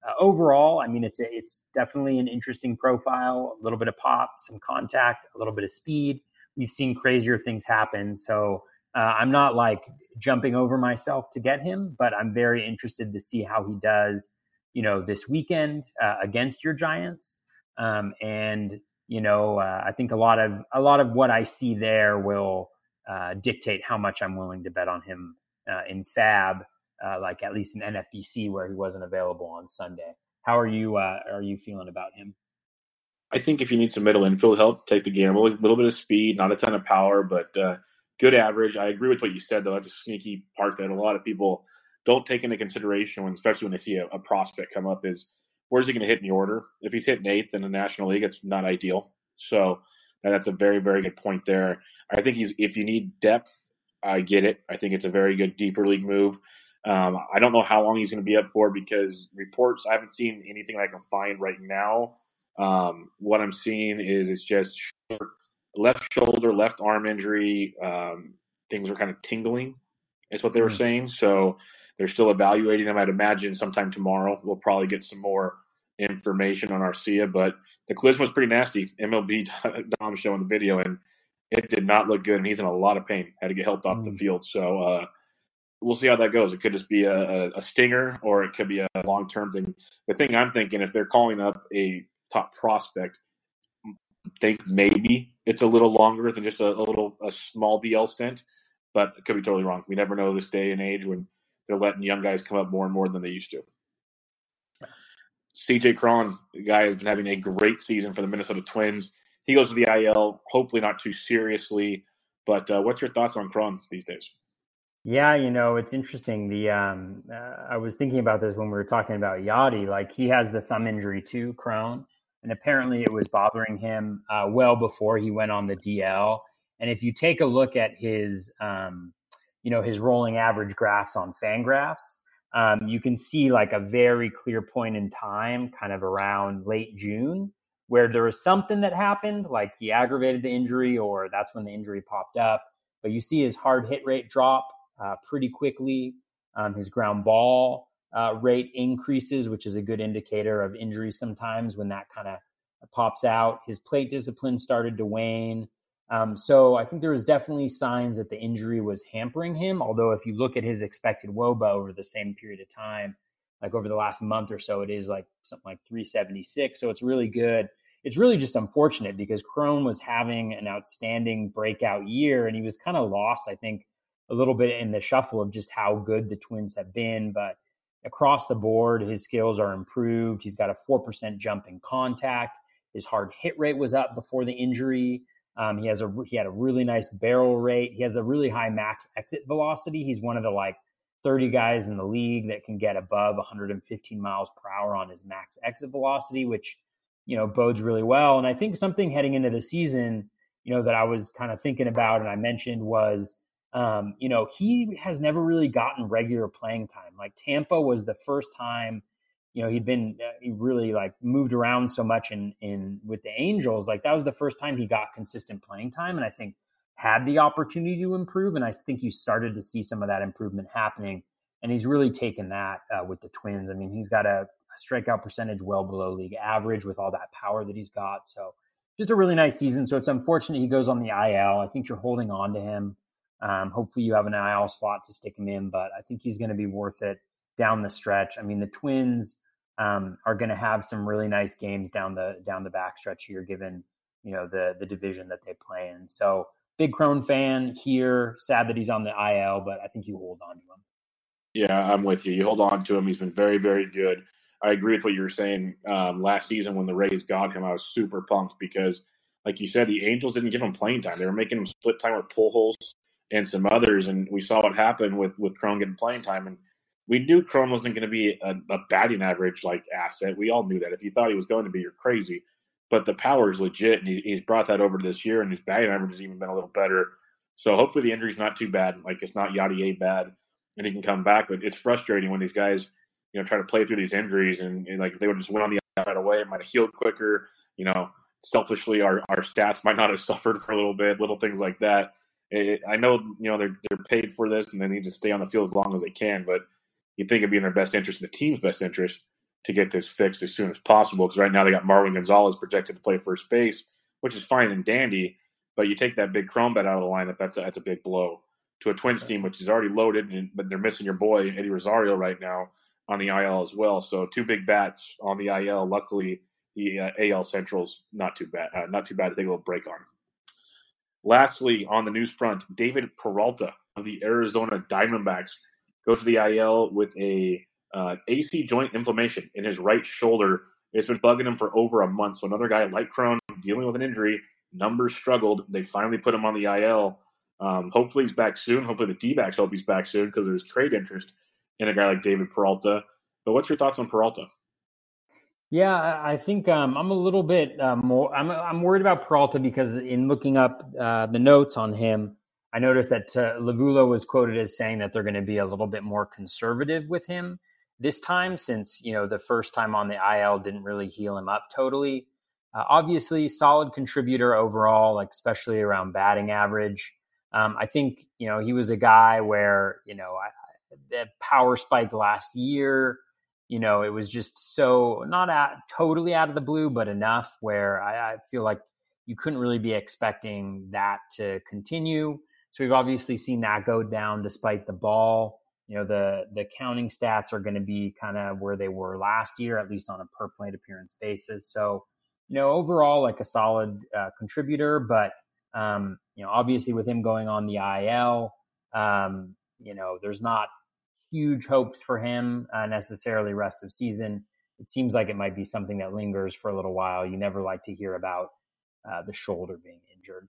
[SPEAKER 2] uh, overall, I mean, it's a, it's definitely an interesting profile. A little bit of pop, some contact, a little bit of speed. We've seen crazier things happen, so uh, I'm not like jumping over myself to get him, but I'm very interested to see how he does. You know, this weekend uh, against your Giants, um, and you know, uh, I think a lot of a lot of what I see there will uh, dictate how much I'm willing to bet on him uh, in FAAB uh, like at least in NFBC where he wasn't available on Sunday. How are you? Uh, are you feeling about him?
[SPEAKER 1] I think if you need some middle infield help, take the gamble. A little bit of speed, not a ton of power, but uh, good average. I agree with what you said, though. That's a sneaky part that a lot of people don't take into consideration, when, especially when they see a, a prospect come up. Is where's he going to hit in the order? If he's hitting eighth in the National League, it's not ideal. So that's a very, very good point there. I think he's if you need depth, I get it. I think it's a very good deeper league move. Um, I don't know how long he's going to be up for because reports I haven't seen anything I can find right now. Um, what I'm seeing is it's just short, left shoulder, left arm injury. Um, things are kind of tingling. Is what they were mm-hmm. saying. So they're still evaluating him. I'd imagine sometime tomorrow we'll probably get some more information on Arcia. But the collision was pretty nasty. MLB Dom showing the video, and it did not look good. And he's in a lot of pain. Had to get helped off mm-hmm. the mm. field. So. Uh, we'll see how that goes. It could just be a, a stinger or it could be a long term thing. The thing I'm thinking, if they're calling up a top prospect, think maybe it's a little longer than just a, a little a small DL stint, but it could be totally wrong. We never know this day and age when they're letting young guys come up more and more than they used to. CJ Cron, the guy has been having a great season for the Minnesota Twins. He goes to the IL, hopefully not too seriously. But uh, what's your thoughts on Cron these days?
[SPEAKER 2] Yeah, you know, it's interesting. The um, uh, I was thinking about this when we were talking about Yadi. Like he has the thumb injury too, Cron, and apparently it was bothering him uh, well before he went on the DL. And if you take a look at his, um, you know, his rolling average graphs on Fangraphs, um, you can see like a very clear point in time, kind of around late June, where there was something that happened, like he aggravated the injury, or that's when the injury popped up. But you see his hard hit rate drop uh, pretty quickly. Um, his ground ball uh, rate increases, which is a good indicator of injury sometimes when that kind of pops out. His plate discipline started to wane. Um, so I think there was definitely signs that the injury was hampering him. Although if you look at his expected WOBA over the same period of time, like over the last month or so, it is like something like 376. So it's really good. It's really just unfortunate because Cron was having an outstanding breakout year and he was kind of lost, I think, a little bit in the shuffle of just how good the Twins have been. But across the board, his skills are improved. He's got a 4% jump in contact. His hard hit rate was up before the injury. Um, he has a he had a really nice barrel rate. He has a really high max exit velocity. He's one of the like 30 guys in the league that can get above 115 miles per hour on his max exit velocity, which you know bodes really well. And I think something heading into the season, you know, that I was kind of thinking about and I mentioned was um, you know, he has never really gotten regular playing time. Like Tampa was the first time, you know, he'd been uh, he really like moved around so much in in with the Angels. Like that was the first time he got consistent playing time, and I think had the opportunity to improve. And I think you started to see some of that improvement happening. And he's really taken that uh, with the Twins. I mean, he's got a, a strikeout percentage well below league average with all that power that he's got. So just a really nice season. So it's unfortunate he goes on the IL. I think you're holding on to him. Um, hopefully, you have an IL slot to stick him in, but I think he's going to be worth it down the stretch. I mean, the Twins um, are going to have some really nice games down the down the backstretch here, given you know the the division that they play in. So, big Cron fan here. Sad that he's on the IL, but I think you hold on to him.
[SPEAKER 1] Yeah, I'm with you. You hold on to him. He's been very, very good. I agree with what you were saying um, last season when the Rays got him. I was super pumped because, like you said, the Angels didn't give him playing time. They were making him split time with Pujols and some others, and we saw what happened with with Cron getting playing time, and we knew Cron wasn't going to be a, a, batting average like asset. We all knew that. If you thought he was going to be, you're crazy. but the power is legit, and he, he's brought that over to this year, and his batting average has even been a little better. So hopefully the injury's not too bad. Like it's not Yadier bad, and he can come back. But it's frustrating when these guys, you know, try to play through these injuries, and, and like if they would just went on the right away, it might have healed quicker. You know, selfishly, our our stats might not have suffered for a little bit, little things like that. It, I know, you know, they're they're paid for this, and they need to stay on the field as long as they can. But you think it'd be in their best interest, the team's best interest, to get this fixed as soon as possible. Because right now they got Marwin Gonzalez projected to play first base, which is fine and dandy. But you take that big Cronenberg out of the lineup, that's a, that's a big blow to a Twins team, which is already loaded, and, but they're missing your boy Eddie Rosario right now on the IL as well. So two big bats on the IL. Luckily, the uh, AL Central's not too bad. Uh, not too bad to take a little break on. Lastly, on the news front, David Peralta of the Arizona Diamondbacks goes to the IL with a uh, AC joint inflammation in his right shoulder. It's been bugging him for over a month. So another guy like Cron dealing with an injury. Numbers struggled. They finally put him on the IL. Um, hopefully he's back soon. Hopefully the D-backs hope he's back soon because there's trade interest in a guy like David Peralta. But what's your thoughts on Peralta?
[SPEAKER 2] Yeah, I think um, I'm a little bit uh, more. I'm I'm worried about Peralta because in looking up uh, the notes on him, I noticed that uh, Lovullo was quoted as saying that they're going to be a little bit more conservative with him this time, since you know the first time on the IL didn't really heal him up totally. Uh, obviously, solid contributor overall, like especially around batting average. Um, I think you know he was a guy where you know I, the power spike last year. You know, it was just so not at, totally out of the blue, but enough where I, I feel like you couldn't really be expecting that to continue. So we've obviously seen that go down despite the ball. You know, the the counting stats are going to be kind of where they were last year, at least on a per plate appearance basis. So, you know, overall, like a solid uh, contributor, but um, you know, obviously with him going on the IL, um, you know, there's not huge hopes for him uh, necessarily rest of season. It seems like it might be something that lingers for a little while. You never like to hear about uh, the shoulder being injured.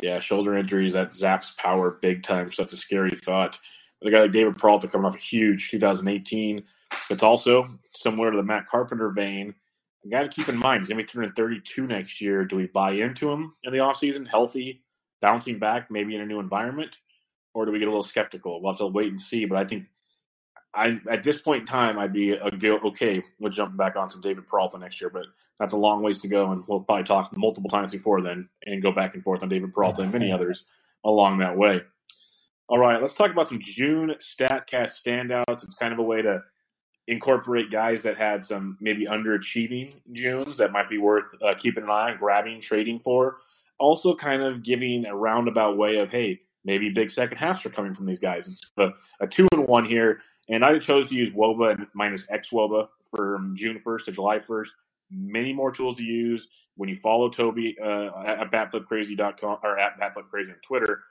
[SPEAKER 1] Yeah, shoulder injuries that zaps power big time. So that's a scary thought. But a guy like David Peralta coming off a huge 2018. It's also similar to the Matt Carpenter vein. A guy to keep in mind. He's going to be turning 32 next year. Do we buy into him in the offseason? Healthy, bouncing back, maybe in a new environment? Or do we get a little skeptical? We'll have to wait and see. But I think I at this point in time, I'd be a, okay with jumping back on some David Peralta next year, but that's a long ways to go, and we'll probably talk multiple times before then and go back and forth on David Peralta and many others along that way. All right, let's talk about some June Statcast standouts. It's kind of a way to incorporate guys that had some maybe underachieving Junes that might be worth uh, keeping an eye on, grabbing, trading for. Also, kind of giving a roundabout way of, hey, maybe big second halves are coming from these guys. It's a, a two and one here and I chose to use WOBA minus X WOBA from June 1st to July 1st. Many more tools to use. When you follow Toby uh, at batflipcrazy.com or at batflipcrazy on Twitter,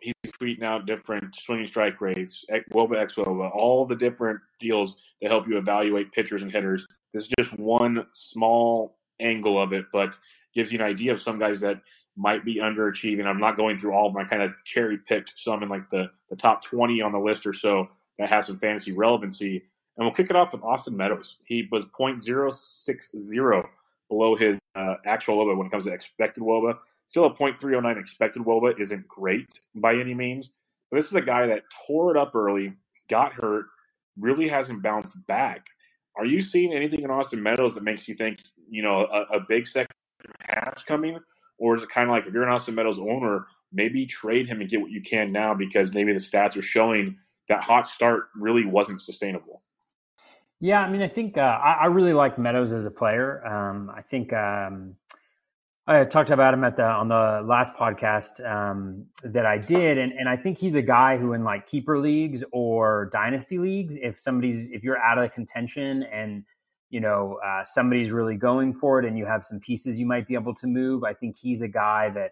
[SPEAKER 1] he's tweeting out different swinging strike rates, WOBA, X WOBA, all the different deals that help you evaluate pitchers and hitters. This is just one small angle of it, but gives you an idea of some guys that might be underachieving. I'm not going through all of them. I kind of cherry picked some in like the, the top 20 on the list or so that has some fantasy relevancy. And we'll kick it off with Austin Meadows. He was 0.060 below his uh, actual WOBA when it comes to expected WOBA. Still a 0.309 expected WOBA isn't great by any means. But this is a guy that tore it up early, got hurt, really hasn't bounced back. Are you seeing anything in Austin Meadows that makes you think, you know, a, a big second half's coming? Or is it kind of like if you're an Austin Meadows owner, maybe trade him and get what you can now because maybe the stats are showing that hot start really wasn't sustainable.
[SPEAKER 2] Yeah, I mean, I think uh, I, I, really like Meadows as a player. Um, I think um, I talked about him at the on the last podcast um, that I did, and, and I think he's a guy who in like keeper leagues or dynasty leagues, if somebody's if you're out of contention and you know uh, somebody's really going for it, and you have some pieces you might be able to move, I think he's a guy that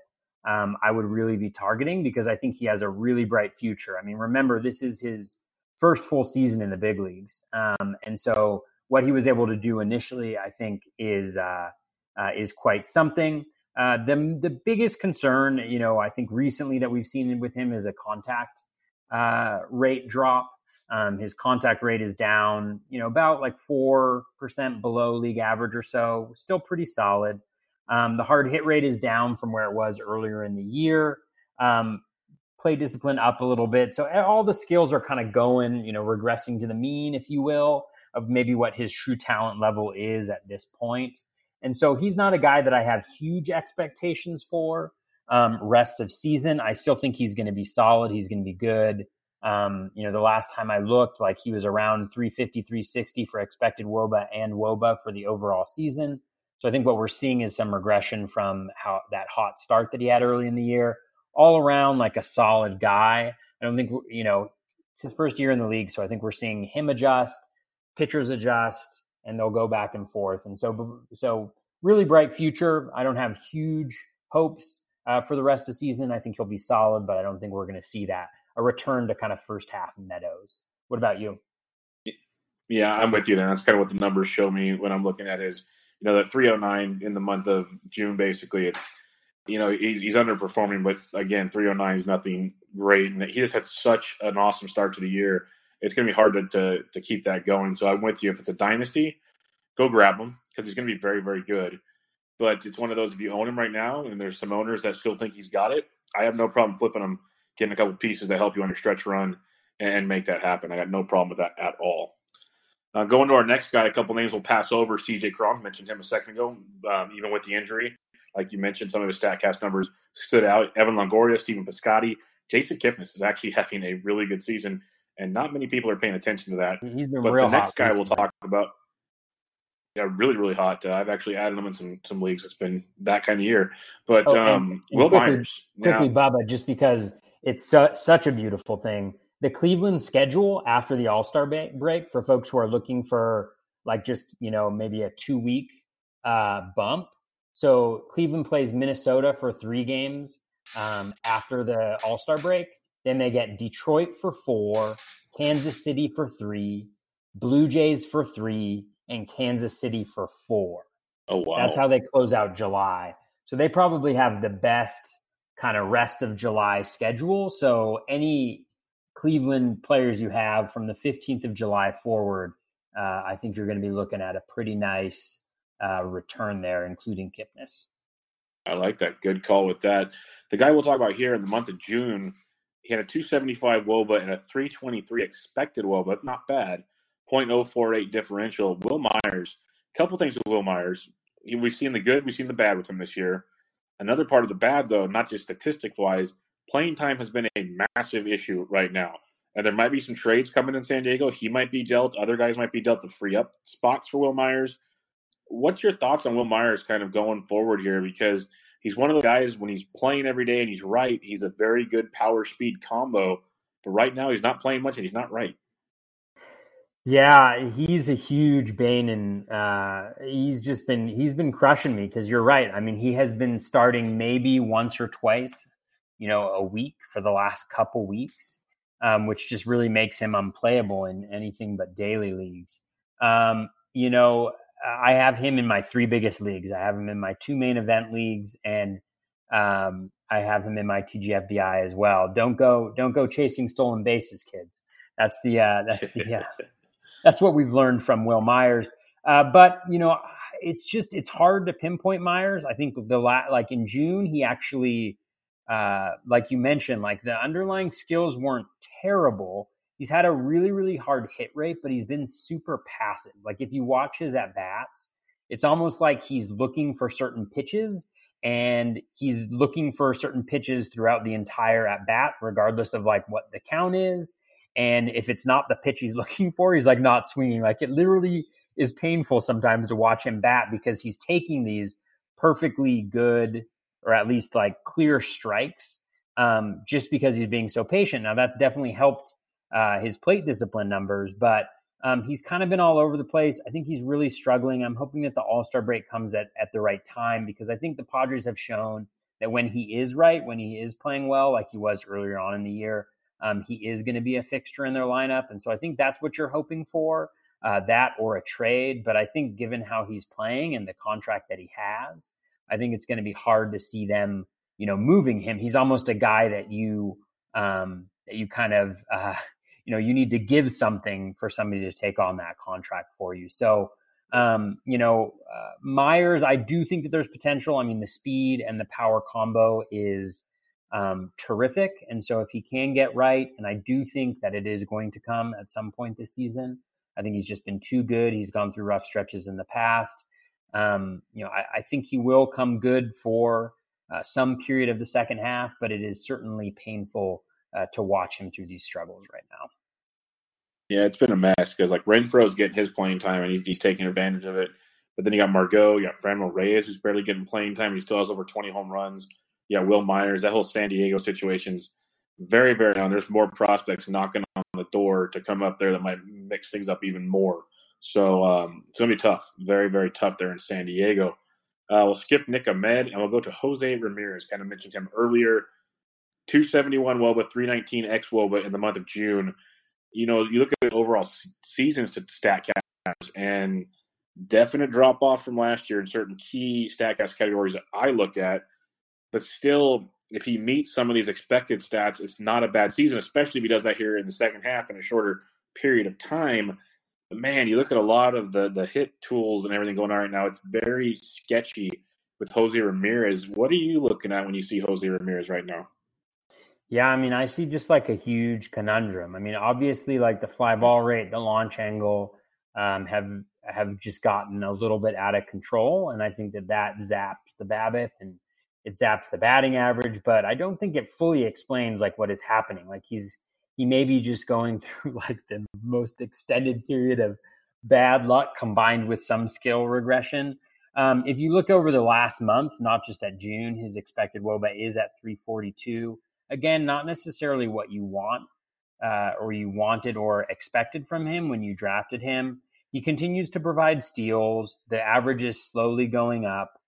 [SPEAKER 2] um, I would really be targeting because I think he has a really bright future. I mean, remember, this is his first full season in the big leagues. Um, and so what he was able to do initially, I think, is uh, uh, is quite something. Uh, the the biggest concern, you know, I think recently that we've seen with him is a contact uh, rate drop Um, his contact rate is down, you know, about like 4% below league average or so, still pretty solid. Um, the hard hit rate is down from where it was earlier in the year. Um, play discipline up a little bit. So all the skills are kind of going, you know, regressing to the mean, if you will, of maybe what his true talent level is at this point. And so he's not a guy that I have huge expectations for um, rest of season. I still think he's going to be solid. He's going to be good. Um, you know, the last time I looked, like he was around 350, 360 for expected WOBA and WOBA for the overall season. So I think what we're seeing is some regression from how that hot start that he had early in the year. All around, like a solid guy. I don't think you know it's his first year in the league, so I think we're seeing him adjust, pitchers adjust, and they'll go back and forth. And so, so really bright future. I don't have huge hopes uh, for the rest of the season. I think he'll be solid, but I don't think we're going to see that a return to kind of first half Meadows. What about you?
[SPEAKER 1] Yeah, I'm with you there. That's kind of what the numbers show me when I'm looking at his, you know, the 309 in the month of June. Basically, it's you know he's he's underperforming, but again, 309 is nothing great, and he just had such an awesome start to the year. It's going to be hard to, to to keep that going. So I'm with you. If it's a dynasty, go grab him because he's going to be very very good. But it's one of those if you own him right now, and there's some owners that still think he's got it. I have no problem flipping him getting a couple pieces that help you on your stretch run and make that happen. I got no problem with that at all. Uh, going to our next guy, a couple names we'll pass over. CJ Cron mentioned him a second ago, um, even with the injury. Like you mentioned, some of his StatCast numbers stood out. Evan Longoria, Stephen Piscotty, Jason Kipnis is actually having a really good season, and not many people are paying attention to that.
[SPEAKER 2] He's been
[SPEAKER 1] but
[SPEAKER 2] real
[SPEAKER 1] the next guy
[SPEAKER 2] recently.
[SPEAKER 1] we'll talk about, yeah, really, really hot. Uh, I've actually added him in some some leagues. It's been that kind of year. But
[SPEAKER 2] Oh, and-
[SPEAKER 1] um,
[SPEAKER 2] and
[SPEAKER 1] Will
[SPEAKER 2] quickly-
[SPEAKER 1] Myers,
[SPEAKER 2] quickly,
[SPEAKER 1] now,
[SPEAKER 2] Bubba, just because it's su- such a beautiful thing. The Cleveland schedule after the All Star break for folks who are looking for like just you know maybe a two week uh, bump. So Cleveland plays Minnesota for three games um, after the All Star break. Then they get Detroit for four, Kansas City for three, Blue Jays for three, and Kansas City for four.
[SPEAKER 1] oh wow,
[SPEAKER 2] That's how they close out July. So they probably have the best kind of rest of July schedule. So any Cleveland players you have from the 15th of July forward, uh, I think you're going to be looking at a pretty nice uh, return there, including Kipnis.
[SPEAKER 1] I like that. Good call with that. The guy we'll talk about here in the month of June, he had a 275 WOBA and a 323 expected WOBA. Not bad. 0.048 differential. Will Myers. Couple things with Will Myers. We've seen the good, we've seen the bad with him this year. Another part of the bad, though, not just statistic wise, playing time has been a massive issue right now. And there might be some trades coming in San Diego. He might be dealt. Other guys might be dealt to free up spots for Will Myers. What's your thoughts on Will Myers kind of going forward here? Because he's one of the guys when he's playing every day and he's right, he's a very good power speed combo. But right now he's not playing much and he's not right.
[SPEAKER 2] Yeah, he's a huge bane, and uh, he's just been he's been crushing me because you're right. I mean, he has been starting maybe once or twice, you know, a week for the last couple weeks, um, which just really makes him unplayable in anything but daily leagues. Um, you know, I have him in my three biggest leagues. I have him in my two main event leagues, and um, I have him in my TGFBI as well. Don't go don't go chasing stolen bases, kids. That's the uh, that's the uh, that's what we've learned from Will Myers. Uh, but you know, it's just it's hard to pinpoint Myers. I think the la- like in June he actually, uh, like you mentioned, like the underlying skills weren't terrible. He's had a really really hard hit rate, but he's been super passive. Like if you watch his at bats, it's almost like he's looking for certain pitches. And he's looking for certain pitches throughout the entire at bat, regardless of like what the count is. And if it's not the pitch he's looking for, he's like not swinging. Like it literally is painful sometimes to watch him bat because he's taking these perfectly good or at least like clear strikes um, just because he's being so patient. Now that's definitely helped uh, his plate discipline numbers, but um, he's kind of been all over the place. I think he's really struggling. I'm hoping that the All Star break comes at, at the right time because I think the Padres have shown that when he is right, when he is playing well, like he was earlier on in the year, um, he is going to be a fixture in their lineup. And so I think that's what you're hoping for uh, that or a trade. But I think given how he's playing and the contract that he has, I think it's going to be hard to see them, you know, moving him. He's almost a guy that you, um, that you kind of, uh, you know, you need to give something for somebody to take on that contract for you. So, um, you know, uh, Myers, I do think that there's potential. I mean, the speed and the power combo is um, terrific. And so if he can get right, and I do think that it is going to come at some point this season, I think he's just been too good. He's gone through rough stretches in the past. Um, you know, I, I, think he will come good for uh, some period of the second half, but it is certainly painful uh, to watch him through these struggles right now.
[SPEAKER 1] Yeah, it's been a mess because like Renfroe's getting his playing time and he's, he's taking advantage of it. But then you got Margot, you got Franmil Reyes who's barely getting playing time. and He still has over 20 home runs. Yeah, Will Myers. That whole San Diego situation's very, very down. There's more prospects knocking on the door to come up there that might mix things up even more. So um, it's gonna be tough. Very, very tough there in San Diego. Uh, we'll skip Nick Ahmed and we'll go to Jose Ramirez. Kind of mentioned him earlier. 271 WOBA, 319 X WOBA in the month of June you know, you look at overall season Statcast and definite drop off from last year in certain key stat Statcast categories that I look at. But still, if he meets some of these expected stats, it's not a bad season, especially if he does that here in the second half in a shorter period of time. But man, you look at a lot of the the hit tools and everything going on right now. It's very sketchy with Jose Ramirez. What are you looking at when you see Jose Ramirez right now?
[SPEAKER 2] Yeah, I mean, I see just like a huge conundrum. I mean, obviously, like the fly ball rate, the launch angle um, have have just gotten a little bit out of control, and I think that that zaps the BABIP and it zaps the batting average. But I don't think it fully explains like what is happening. Like he's he may be just going through like the most extended period of bad luck combined with some skill regression. Um, if you look over the last month, not just at June, his expected WOBA is at 342 again, not necessarily what you want uh, or you wanted or expected from him when you drafted him. He continues to provide steals. The average is slowly going up.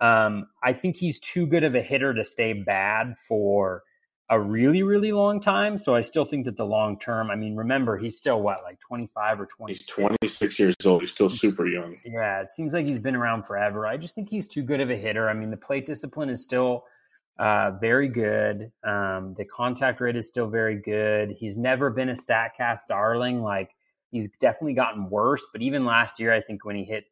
[SPEAKER 2] Um, I think he's too good of a hitter to stay bad for a really, really long time. So I still think that the long term, I mean, remember, he's still what, like 25 or 20?
[SPEAKER 1] He's 26 years old. He's still super young.
[SPEAKER 2] Yeah, it seems like he's been around forever. I just think he's too good of a hitter. I mean, the plate discipline is still uh, very good. Um, the contact rate is still very good. He's never been a Statcast darling. Like he's definitely gotten worse. But even last year, I think when he hit,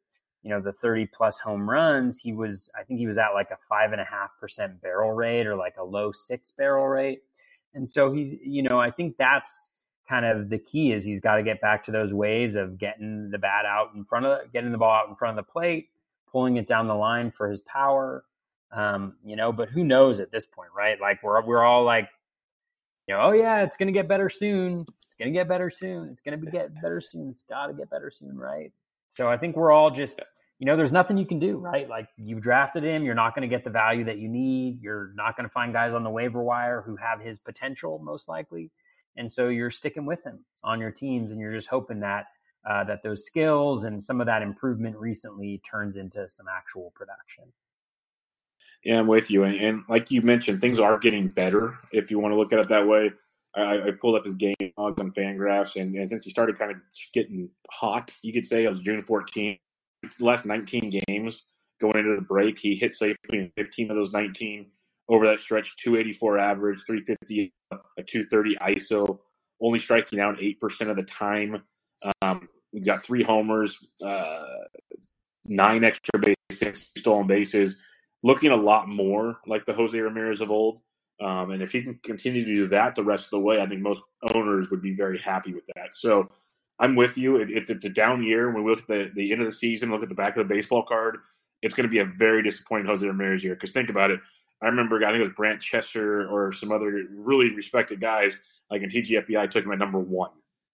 [SPEAKER 2] you know, the 30 plus home runs, he was, I think he was at like a five and a half percent barrel rate or like a low six barrel rate. And so he's, you know, I think that's kind of the key is he's got to get back to those ways of getting the bat out in front of, getting the ball out in front of the plate, pulling it down the line for his power um, you know, but who knows at this point, right? Like we're we're all like, you know, oh yeah, it's gonna get better soon. It's gonna get better soon. It's gonna be get better soon. It's gotta get better soon, right? So I think we're all just, you know, there's nothing you can do, right? Like you've drafted him, you're not gonna get the value that you need. You're not gonna find guys on the waiver wire who have his potential, most likely. And so you're sticking with him on your teams, and you're just hoping that uh, that those skills and some of that improvement recently turns into some actual production.
[SPEAKER 1] Yeah, I'm with you. And, and, like you mentioned, things are getting better if you want to look at it that way. I, I pulled up his game logs on Fangraphs, and, and, since he started kind of getting hot, you could say it was June 14th. Last 19 games going into the break, he hit safely in 15 of those 19 over that stretch. 284 average, 350, a 230 ISO, only striking out 8% of the time. Um, he's got three homers, uh, nine extra bases, stolen bases looking a lot more like the Jose Ramirez of old. Um, and if he can continue to do that the rest of the way, I think most owners would be very happy with that. So I'm with you. It, it's it's a down year. When we look at the, the end of the season, look at the back of the baseball card, it's going to be a very disappointing Jose Ramirez year. Because think about it. I remember, I think it was Brant Chester or some other really respected guys, like in TGFBI, took him at number one.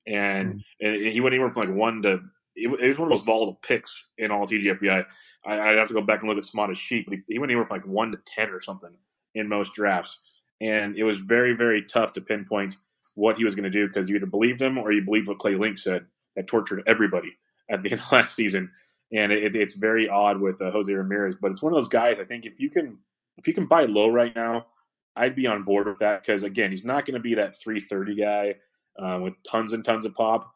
[SPEAKER 1] And, mm-hmm. and he went anywhere from like one to it, it, was one of those volatile picks in all TGFBI. I, would have to go back and look at Smada's sheet, but he, he went anywhere from like one to ten or something in most drafts, and it was very very tough to pinpoint what he was going to do because you either believed him or you believed what Clay Link said that tortured everybody at the end of last season, and it, it's very odd with uh, Jose Ramirez. But it's one of those guys. I think if you can if you can buy low right now, I'd be on board with that because again, he's not going to be that 330 guy uh, with tons and tons of pop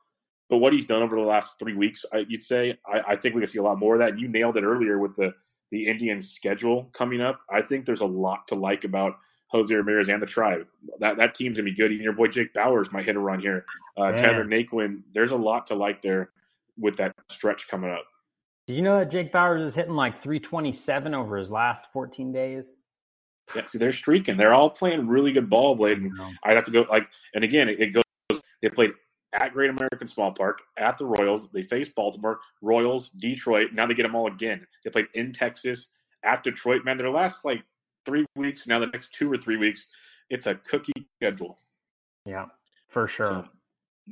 [SPEAKER 1] but what he's done over the last three weeks, I, you'd say, I, I think we can see a lot more of that. You nailed it earlier with the the Indian schedule coming up. I think there's a lot to like about Jose Ramirez and the Tribe. That that team's gonna be good. Even your boy Jake Bauers might hit a run here. Uh, Tyler Naquin. There's a lot to like there with that stretch coming up.
[SPEAKER 2] Do you know that Jake Bauers is hitting like 327 over his last 14 days?
[SPEAKER 1] Yeah, see, they're streaking. They're all playing really good ball, Blade. And I'd have to go like, and again, it, it goes. They played at Great American Small Park, at the Royals. They faced Baltimore, Royals, Detroit. Now they get them all again. They played in Texas, at Detroit. Man, their last like three weeks, now the next two or three weeks, it's a cookie schedule.
[SPEAKER 2] Yeah, for sure. So,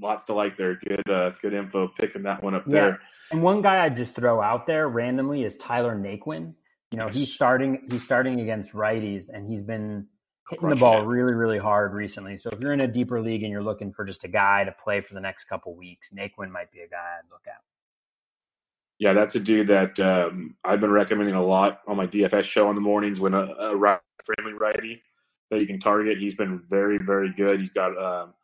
[SPEAKER 1] lots to like there. Good, uh, good info. Picking that one up yeah. there.
[SPEAKER 2] And one guy I just throw out there randomly is Tyler Naquin. You know, yes. he's starting. He's starting against righties, and he's been hitting the ball it. really, really hard recently. So if you're in a deeper league and you're looking for just a guy to play for the next couple weeks, Naquin might be a guy I'd look at.
[SPEAKER 1] Yeah, that's a dude that um, I've been recommending a lot on my DFS show in the mornings when a, a friendly righty that you can target. He's been very, very good. He's got, um,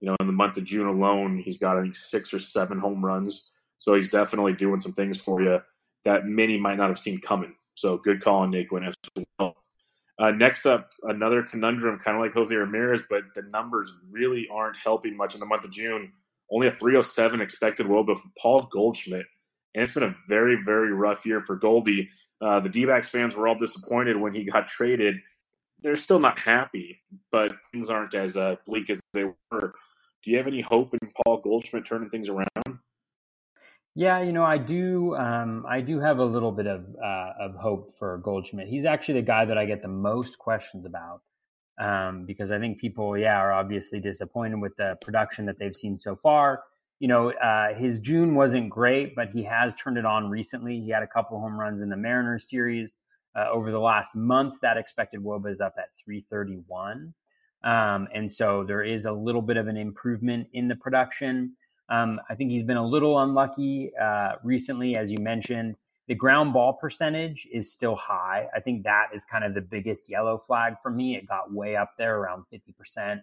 [SPEAKER 1] you know, in the month of June alone, he's got I think six or seven home runs. So he's definitely doing some things for you that many might not have seen coming. So good call on Naquin as well. Uh, next up, another conundrum, kind of like Jose Ramirez, but the numbers really aren't helping much in the month of June. Only a 307 expected WOBA for Paul Goldschmidt. And it's been a very, very rough year for Goldie. Uh, the D backs fans were all disappointed when he got traded. They're still not happy, but things aren't as uh, bleak as they were. Do you have any hope in Paul Goldschmidt turning things around?
[SPEAKER 2] Yeah, you know, I do. Um, I do have a little bit of uh, of hope for Goldschmidt. He's actually the guy that I get the most questions about um, because I think people, yeah, are obviously disappointed with the production that they've seen so far. You know, uh, his June wasn't great, but he has turned it on recently. He had a couple home runs in the Mariners series uh, over the last month. That expected WOBA is up at 331, um, and so there is a little bit of an improvement in the production. Um, I think he's been a little unlucky uh, recently, as you mentioned. The ground ball percentage is still high. I think that is kind of the biggest yellow flag for me. It got way up there around 50%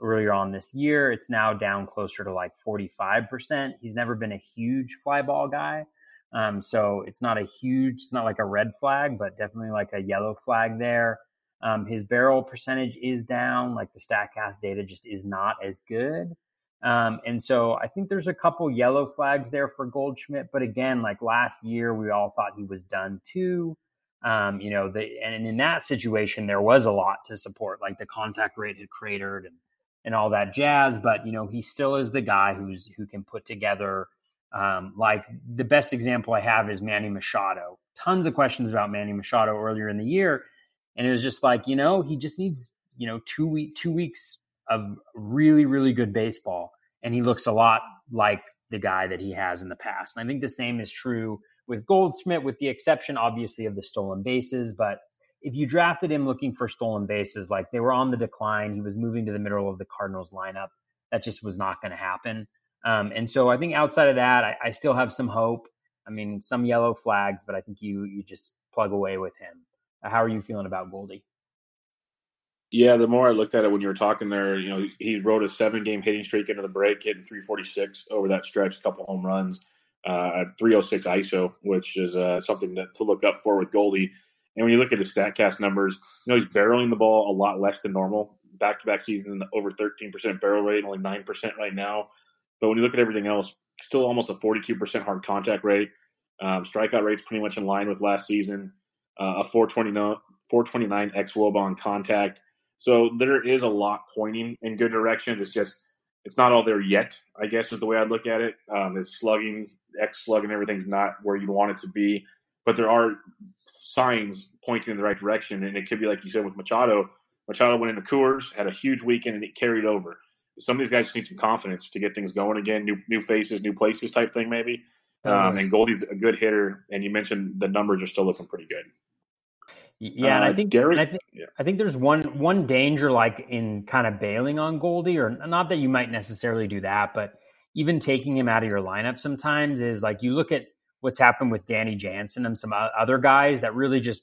[SPEAKER 2] earlier on this year. It's now down closer to like 45%. He's never been a huge fly ball guy. Um, so it's not a huge, it's not like a red flag, but definitely like a yellow flag there. Um, his barrel percentage is down. Like the StatCast data just is not as good. Um, and so I think there's a couple yellow flags there for Goldschmidt. But again, like last year, we all thought he was done too. Um, you know, the, and in that situation, there was a lot to support, like the contact rate had cratered and, and all that jazz. But, you know, he still is the guy who's, who can put together, um, like the best example I have is Manny Machado. Tons of questions about Manny Machado earlier in the year. And it was just like, you know, he just needs, you know, two week, two weeks of really, really good baseball. And he looks a lot like the guy that he has in the past. And I think the same is true with Goldschmidt, with the exception, obviously, of the stolen bases. But if you drafted him looking for stolen bases, like they were on the decline, he was moving to the middle of the Cardinals lineup. That just was not going to happen. Um, and so I think outside of that, I, I, still have some hope. I mean, some yellow flags, but I think you you just plug away with him. How are you feeling about Goldie?
[SPEAKER 1] Yeah, the more I looked at it when you were talking there, you know, he wrote a seven game hitting streak into the break, hitting 346 over that stretch, a couple home runs, uh, 306 ISO, which is uh, something to, to, look up for with Goldie. And when you look at his StatCast numbers, you know, he's barreling the ball a lot less than normal. Back to back seasons, over 13% barrel rate, only 9% right now. But when you look at everything else, still almost a 42% hard contact rate. Um, strikeout rate's pretty much in line with last season. Uh, a 429, 429 x woba on contact so there is a lot pointing in good directions. It's just it's not all there yet. I guess is the way I'd look at it. Um, his slugging, X slug, and everything's not where you want it to be, but there are signs pointing in the right direction. And it could be like you said with Machado. Machado went into Coors, had a huge weekend, and it carried over. Some of these guys just need some confidence to get things going again. New new faces, new places, type thing maybe. Um, and Goldie's a good hitter, and you mentioned the numbers are still looking pretty good.
[SPEAKER 2] Yeah, and I uh, think, Derek, I think yeah. I think there's one one danger like in kind of bailing on Goldie, or not that you might necessarily do that, but even taking him out of your lineup sometimes is like you look at what's happened with Danny Jansen and some other guys that really just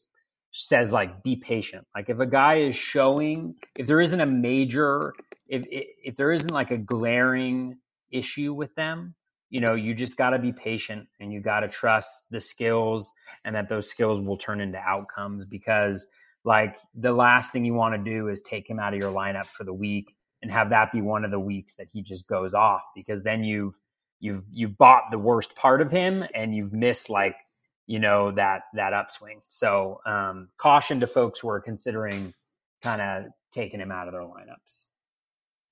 [SPEAKER 2] says like be patient. Like if a guy is showing, if there isn't a major, if if there isn't like a glaring issue with them, you know, you just got to be patient and you got to trust the skills and that those skills will turn into outcomes because like the last thing you want to do is take him out of your lineup for the week and have that be one of the weeks that he just goes off because then you've you've you've bought the worst part of him and you've missed like you know that that upswing. So um, caution to folks who are considering kind of taking him out of their lineups.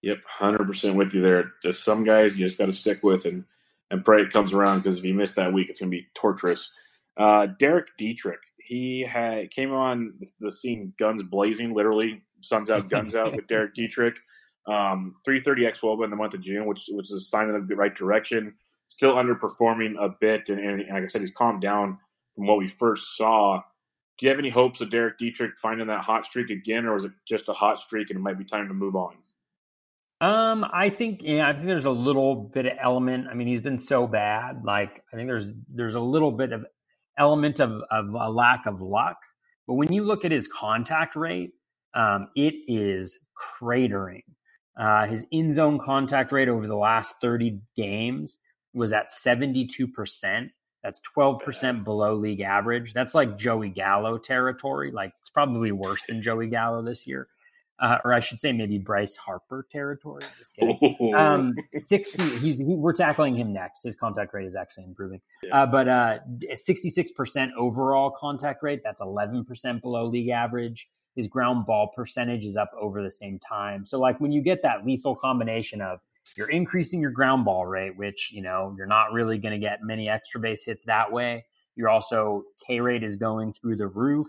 [SPEAKER 1] Yep, hundred percent with you there. Just some guys you just got to stick with and and pray it comes around because if you miss that week, it's going to be torturous. Uh, Derek Dietrich, he had came on the scene guns blazing, literally suns out, guns out with Derek Dietrich. Um, 330 x in the month of June, which which is a sign of the right direction. Still underperforming a bit, and, and like I said, he's calmed down from what we first saw. Do you have any hopes of Derek Dietrich finding that hot streak again, or is it just a hot streak and it might be time to move on?
[SPEAKER 2] Um, I think yeah, I think there's a little bit of element. I mean, he's been so bad. Like I think there's there's a little bit of element of of a lack of luck. But when you look at his contact rate, um, it is cratering. Uh, his in zone contact rate over the last 30 games was at 72%. That's 12% below league average. That's like Joey Gallo territory. Like it's probably worse than Joey Gallo this year. Uh, or I should say maybe Bryce Harper territory. Um, 60, he's, he, we're tackling him next. His contact rate is actually improving. Uh, but uh, 66% overall contact rate, that's 11% below league average. His ground ball percentage is up over the same time. So, like when you get that lethal combination of you're increasing your ground ball rate, which, you know, you're not really going to get many extra base hits that way. You're also, K rate is going through the roof.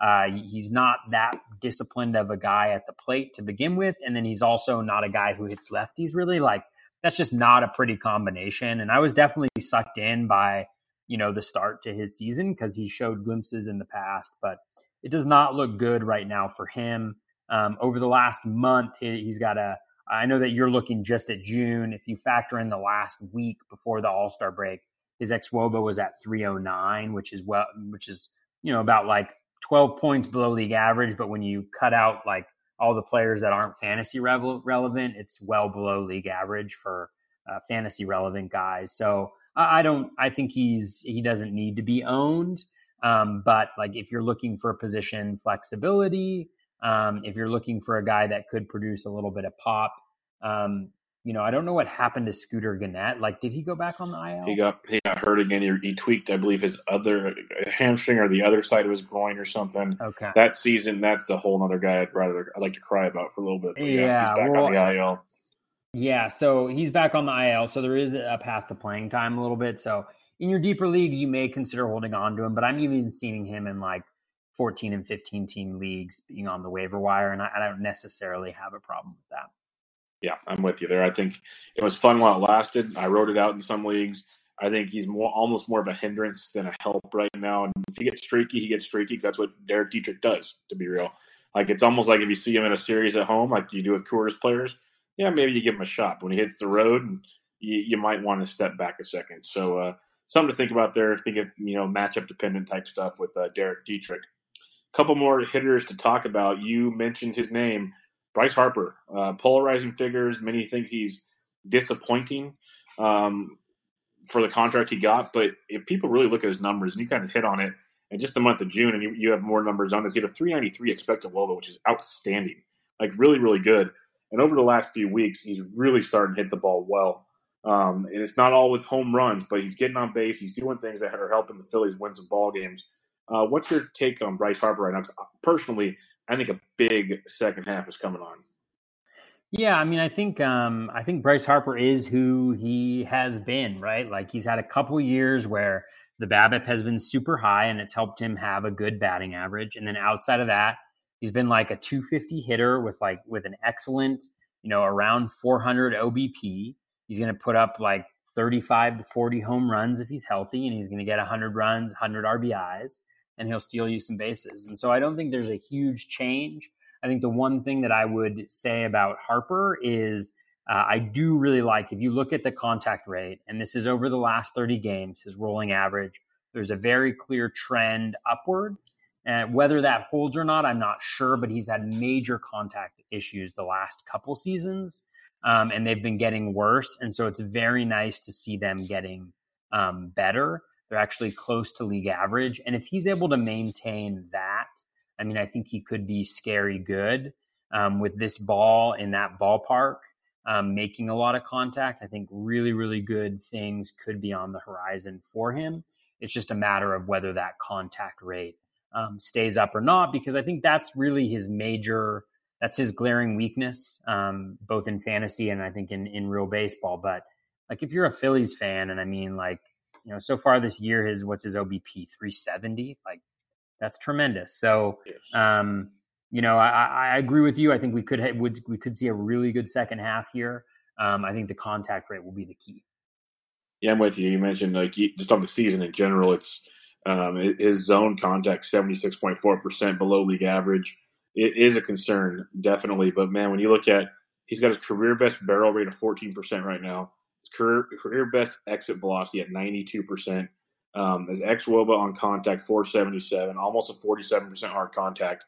[SPEAKER 2] Uh, he's not that disciplined of a guy at the plate to begin with. And then he's also not a guy who hits lefties really. Like, that's just not a pretty combination. And I was definitely sucked in by, you know, the start to his season because he showed glimpses in the past, but it does not look good right now for him. Um, over the last month, he, he's got a I know that you're looking just at June. If you factor in the last week before the All Star break, his ex Woba was at 309, which is well, which is you know about like 12 points below league average. But when you cut out like all the players that aren't fantasy revel- relevant, it's well below league average for uh, fantasy relevant guys. So I don't. I think he's he doesn't need to be owned. Um, but like if you're looking for position flexibility, um, if you're looking for a guy that could produce a little bit of pop, um, you know, I don't know what happened to Scooter Gennett. Like, did he go back on the IL?
[SPEAKER 1] He got he got hurt again. He, he tweaked, I believe, his other hamstring or the other side of his groin or something.
[SPEAKER 2] Okay.
[SPEAKER 1] That season, that's a whole other guy. I'd rather I'd like to cry about for a little bit.
[SPEAKER 2] But yeah, yeah,
[SPEAKER 1] he's back well, on the IL.
[SPEAKER 2] Yeah, so he's back on the IL. So there is a path to playing time a little bit. So in your deeper leagues, you may consider holding on to him. But I'm even seeing him in like 14 and 15 team leagues being on the waiver wire, and I, I don't necessarily have a problem with that.
[SPEAKER 1] Yeah, I'm with you there. I think it was fun while it lasted. I wrote it out in some leagues. I think he's more almost more of a hindrance than a help right now. And if he gets streaky, he gets streaky. That's what Derek Dietrich does, to be real. Like it's almost like if you see him in a series at home, like you do with Coors players, yeah, maybe you give him a shot. But when he hits the road, you, you might want to step back a second. So uh, something to think about there. Think of you know matchup dependent type stuff with uh, Derek Dietrich couple more hitters to talk about. You mentioned his name, Bryce Harper. Uh, polarizing figures. Many think he's disappointing um, for the contract he got. But if people really look at his numbers, and you kind of hit on it, in just the month of June, and you, you have more numbers on this, he had a 393 expected WOBA, which is outstanding, like really, really good. And over the last few weeks, he's really starting to hit the ball well. Um, and it's not all with home runs, but he's getting on base. He's doing things that are helping the Phillies win some ball games. Uh, what's your take on Bryce Harper right now? Personally, I think a big second half is coming on.
[SPEAKER 2] Yeah, I mean, I think um, I think Bryce Harper is who he has been, right? Like he's had a couple years where the BABIP has been super high, and it's helped him have a good batting average. And then outside of that, he's been like a 250 hitter with like with an excellent, you know, around 400 OBP. He's going to put up like 35 to 40 home runs if he's healthy, and he's going to get 100 runs, 100 RBIs and he'll steal you some bases. And so I don't think there's a huge change. I think the one thing that I would say about Harper is uh, I do really like if you look at the contact rate, and this is over the last 30 games, his rolling average, there's a very clear trend upward. And whether that holds or not, I'm not sure, but he's had major contact issues the last couple seasons, um, and they've been getting worse. And so it's very nice to see them getting um, better. They're actually close to league average. And if he's able to maintain that, I mean, I think he could be scary good um, with this ball in that ballpark, um, making a lot of contact. I think really, really good things could be on the horizon for him. It's just a matter of whether that contact rate um, stays up or not, because I think that's really his major, that's his glaring weakness, um, both in fantasy and I think in, in real baseball. But like if you're a Phillies fan, and I mean, like, you know, so far this year, his what's his OBP 370? Like, that's tremendous. So, um, you know, I, I agree with you. I think we could have, would we could see a really good second half here. Um, I think the contact rate will be the key.
[SPEAKER 1] Yeah, I'm with you. You mentioned like just on the season in general, it's um, his zone contact 76.4 percent below league average. It is a concern, definitely. But man, when you look at he's got his career best barrel rate of 14 percent right now. His career career best exit velocity at 92 percent. Um, his xwOBA on contact 477, almost a 47 percent hard contact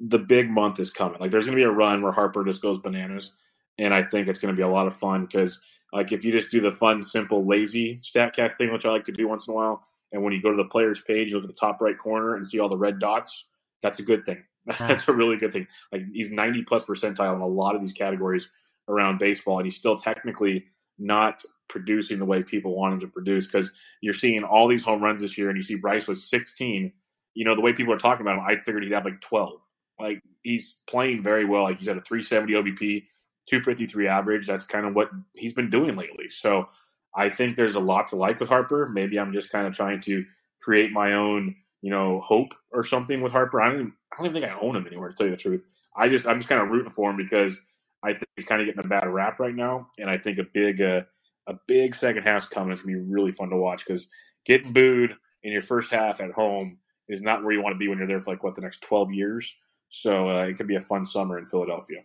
[SPEAKER 1] the big month is coming. Like there's going to be a run where Harper just goes bananas, and I think it's going to be a lot of fun because like if you just do the fun, simple, lazy Statcast thing, which I like to do once in a while, and when you go to the players page, you look at the top right corner and see all the red dots. That's a good thing. that's a really good thing. Like he's 90 plus percentile in a lot of these categories around baseball, and he's still technically not producing the way people want him to produce because you're seeing all these home runs this year, and you see Bryce was 16. You know the way people are talking about him, I figured he'd have like 12 like he's playing very well. Like he's at a 370 OBP, 253 average. That's kind of what he's been doing lately. So I think there's a lot to like with Harper. Maybe I'm just kind of trying to create my own, you know, hope or something with Harper. I don't even, I don't even think I own him anywhere to tell you the truth. I just I'm just kind of rooting for him because I think he's kind of getting a bad rap right now, and I think a big uh, a big second half's coming. It's gonna be really fun to watch because getting booed in your first half at home is not where you want to be when you're there for like what the next 12 years. So uh, it could be a fun summer in Philadelphia.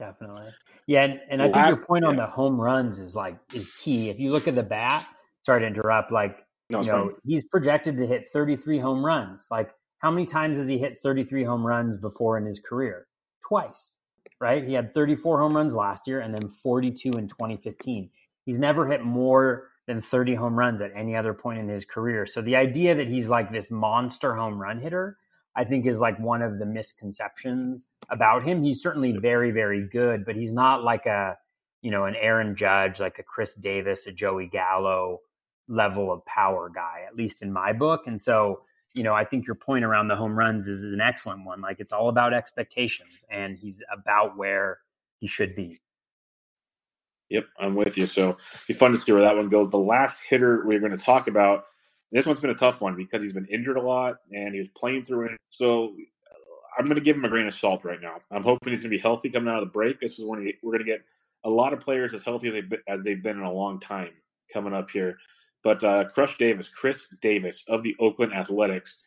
[SPEAKER 2] Definitely. Yeah, and, and I think your point yeah. on the home runs is like is key. If you look at the bat, sorry to interrupt, like no, you know, he's projected to hit 33 home runs. Like how many times has he hit 33 home runs before in his career? Twice. Right? He had 34 home runs last year and then 42 in 2015. He's never hit more than 30 home runs at any other point in his career. So the idea that he's like this monster home run hitter I think is like one of the misconceptions about him. He's certainly very, very good, but he's not like a, you know, an Aaron Judge, like a Chris Davis, a Joey Gallo level of power guy, at least in my book. And so, you know, I think your point around the home runs is an excellent one. Like it's all about expectations and he's about where he should be.
[SPEAKER 1] Yep, I'm with you. So be fun to see where that one goes. The last hitter we're going to talk about this one's been a tough one because he's been injured a lot and he was playing through it. So I'm going to give him a grain of salt right now. I'm hoping he's going to be healthy coming out of the break. This is when we're going to get a lot of players as healthy as they've been, as they've been in a long time coming up here. But uh, Crush Davis, Khris Davis of the Oakland Athletics,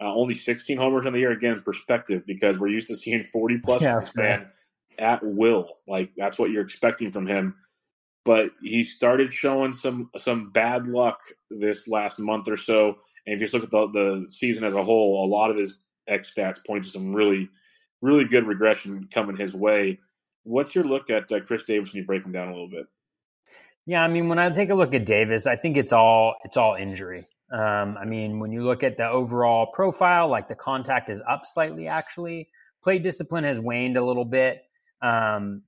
[SPEAKER 1] uh, only 16 homers in the year. Again, perspective because we're used to seeing 40 plus yeah, man at will. Like that's what you're expecting from him but he started showing some some bad luck this last month or so. And if you just look at the, the season as a whole, a lot of his X stats point to some really, really good regression coming his way. What's your look at uh, Khris Davis when you break him down a little bit?
[SPEAKER 2] Yeah, I mean, when I take a look at Davis, I think it's all it's all injury. Um, I mean, when you look at the overall profile, like the contact is up slightly. Actually, play discipline has waned a little bit. Um,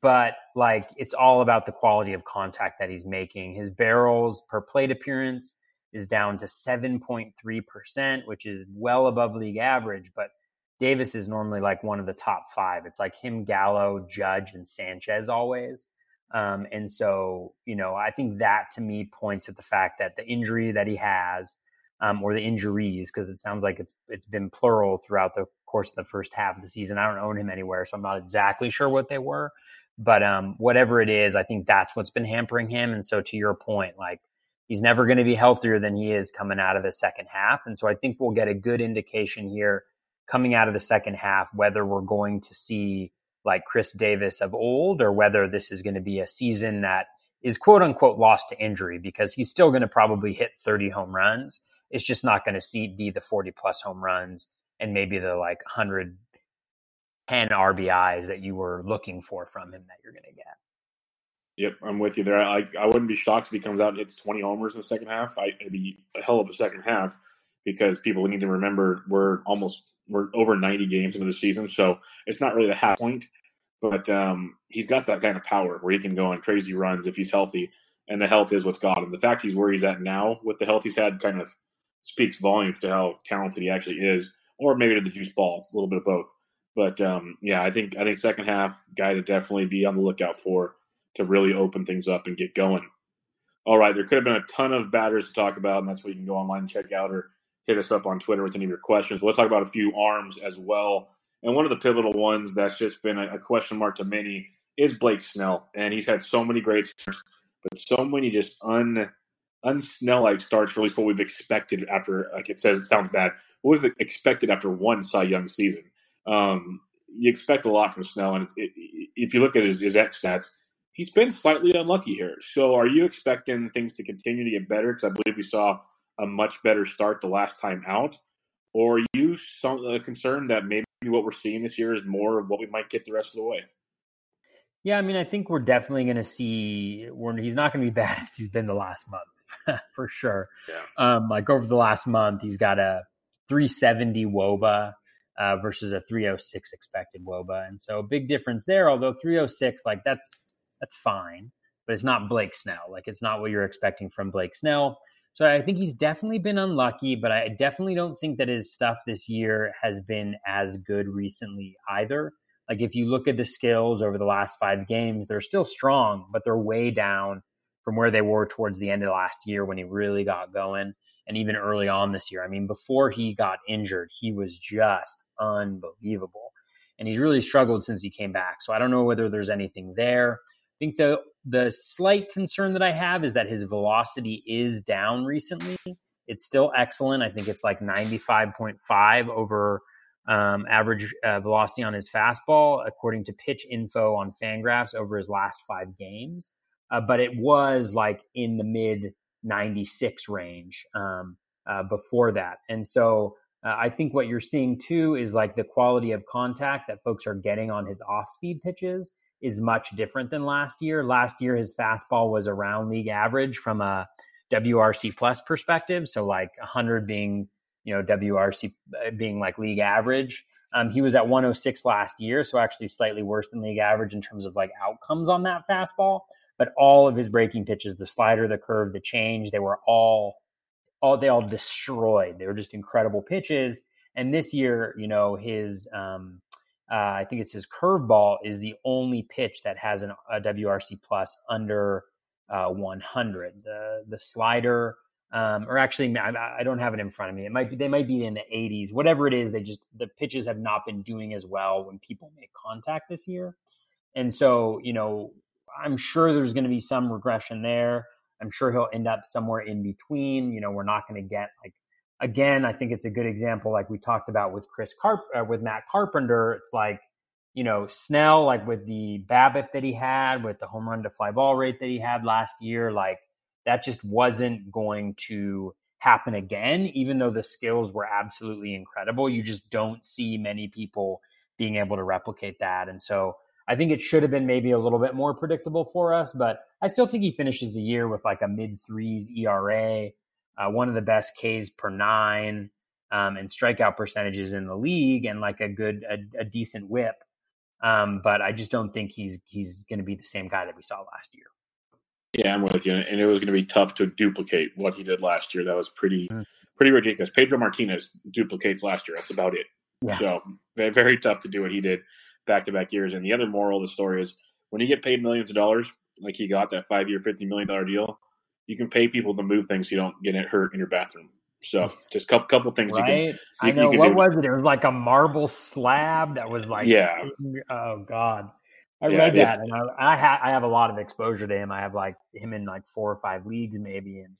[SPEAKER 2] but like it's all about the quality of contact that he's making. His barrels per plate appearance is down to 7.3%, which is well above league average, but Davis is normally like one of the top five. It's like him, Gallo, Judge, and Sanchez always. Um, and so, you know, I think that to me points at the fact that the injury that he has, um, or the injuries, because it sounds like it's it's been plural throughout the course of the first half of the season. I don't own him anywhere, so I'm not exactly sure what they were. But um, whatever it is, I think that's what's been hampering him. And so, to your point, like he's never going to be healthier than he is coming out of the second half. And so, I think we'll get a good indication here coming out of the second half whether we're going to see like Khris Davis of old or whether this is going to be a season that is quote unquote lost to injury because he's still going to probably hit 30 home runs. It's just not going to see be the 40 plus home runs and maybe the like 110 RBIs that you were looking for from him that you're going to get.
[SPEAKER 1] Yep, I'm with you there. I, I wouldn't be shocked if he comes out and hits 20 homers in the second half. I, it'd be a hell of a second half. Because people need to remember we're almost we're over 90 games into the season, so it's not really the half point. But um, he's got that kind of power where he can go on crazy runs if he's healthy, and the health is what's got him. The fact he's where he's at now with the health he's had kind of speaks volumes to how talented he actually is, or maybe to the juice ball, a little bit of both. But um, yeah, I think I think second half guy to definitely be on the lookout for to really open things up and get going. All right, there could have been a ton of batters to talk about, and that's what you can go online and check out or hit us up on Twitter with any of your questions. Let's talk about a few arms as well. And one of the pivotal ones that's just been a, question mark to many is Blake Snell. And he's had so many great starts, but so many just un unsnell like starts for at least what we've expected after like it says it sounds bad. What was expected after one Cy Young season? Um, you expect a lot from Snell, and it, if you look at his, his X stats, he's been slightly unlucky here. So, are you expecting things to continue to get better? Because I believe we saw a much better start the last time out, or are you some, uh, concerned that maybe what we're seeing this year is more of what we might get the rest of the way?
[SPEAKER 2] Yeah, I mean, I think we're definitely going to see. When he's not going to be bad as he's been the last month, for sure. Yeah. Um, like over the last month, he's got a 370 WOBA uh, versus a 306 expected WOBA, and so big difference there. Although 306, like that's that's fine, but it's not Blake Snell. Like it's not what you're expecting from Blake Snell. So I think he's definitely been unlucky, but I definitely don't think that his stuff this year has been as good recently either. Like if you look at the skills over the last five games, they're still strong, but they're way down from where they were towards the end of last year when he really got going and even early on this year. I mean, before he got injured, he was just unbelievable. And he's really struggled since he came back. So I don't know whether there's anything there. I think the the slight concern that I have is that his velocity is down recently. It's still excellent. I think it's like 95.5 over um, average uh, velocity on his fastball, according to pitch info on Fangraphs over his last five games. Uh, but it was like in the mid 96 range um, uh, before that. And so uh, I think what you're seeing too is like the quality of contact that folks are getting on his off speed pitches is much different than last year. Last year, his fastball was around league average from a WRC plus perspective. So like 100 being, you know, WRC uh, being like league average. Um, he was at 106 last year, so actually slightly worse than league average in terms of like outcomes on that fastball. But all of his breaking pitches, the slider, the curve, the change, they were all, all they all destroyed. They were just incredible pitches. And this year, you know, his um, uh, I think it's his curveball is the only pitch that has an, a WRC plus under uh, 100. The the slider, um, or actually, I, I, don't have it in front of me. It might be they might be in the 80s. Whatever it is, they just the pitches have not been doing as well when people make contact this year, and so you know I'm sure there's going to be some regression there. I'm sure he'll end up somewhere in between. You know, we're not going to get like again, I think it's a good example, like we talked about with Chris Carp, uh, with Matt Carpenter. It's like, you know, Snell, like with the BABIP that he had, with the home run to fly ball rate that he had last year, like that just wasn't going to happen again, even though the skills were absolutely incredible. You just don't see many people being able to replicate that. And so I think it should have been maybe a little bit more predictable for us, but I still think he finishes the year with like a mid threes ERA uh, one of the best Ks per nine um, and strikeout percentages in the league, and like a good, a, a decent WHIP. Um, but I just don't think he's he's going to be the same guy that we saw last year.
[SPEAKER 1] Yeah, I'm with you, and it was going to be tough to duplicate what he did last year. That was pretty mm. pretty ridiculous. Pedro Martinez duplicates last year. That's about it. Yeah. So very, very tough to do what he did back to back years. And the other moral of the story is when you get paid millions of dollars, like he got that five year, fifty million dollar deal, you can pay people to move things so you don't get it hurt in your bathroom. So just a couple, couple things
[SPEAKER 2] right?
[SPEAKER 1] you can.
[SPEAKER 2] You, I know what do. was it? It was like a marble slab that was like
[SPEAKER 1] yeah.
[SPEAKER 2] Oh God, I yeah, read that, and I I, ha- I have a lot of exposure to him. I have like him in like four or five leagues maybe, and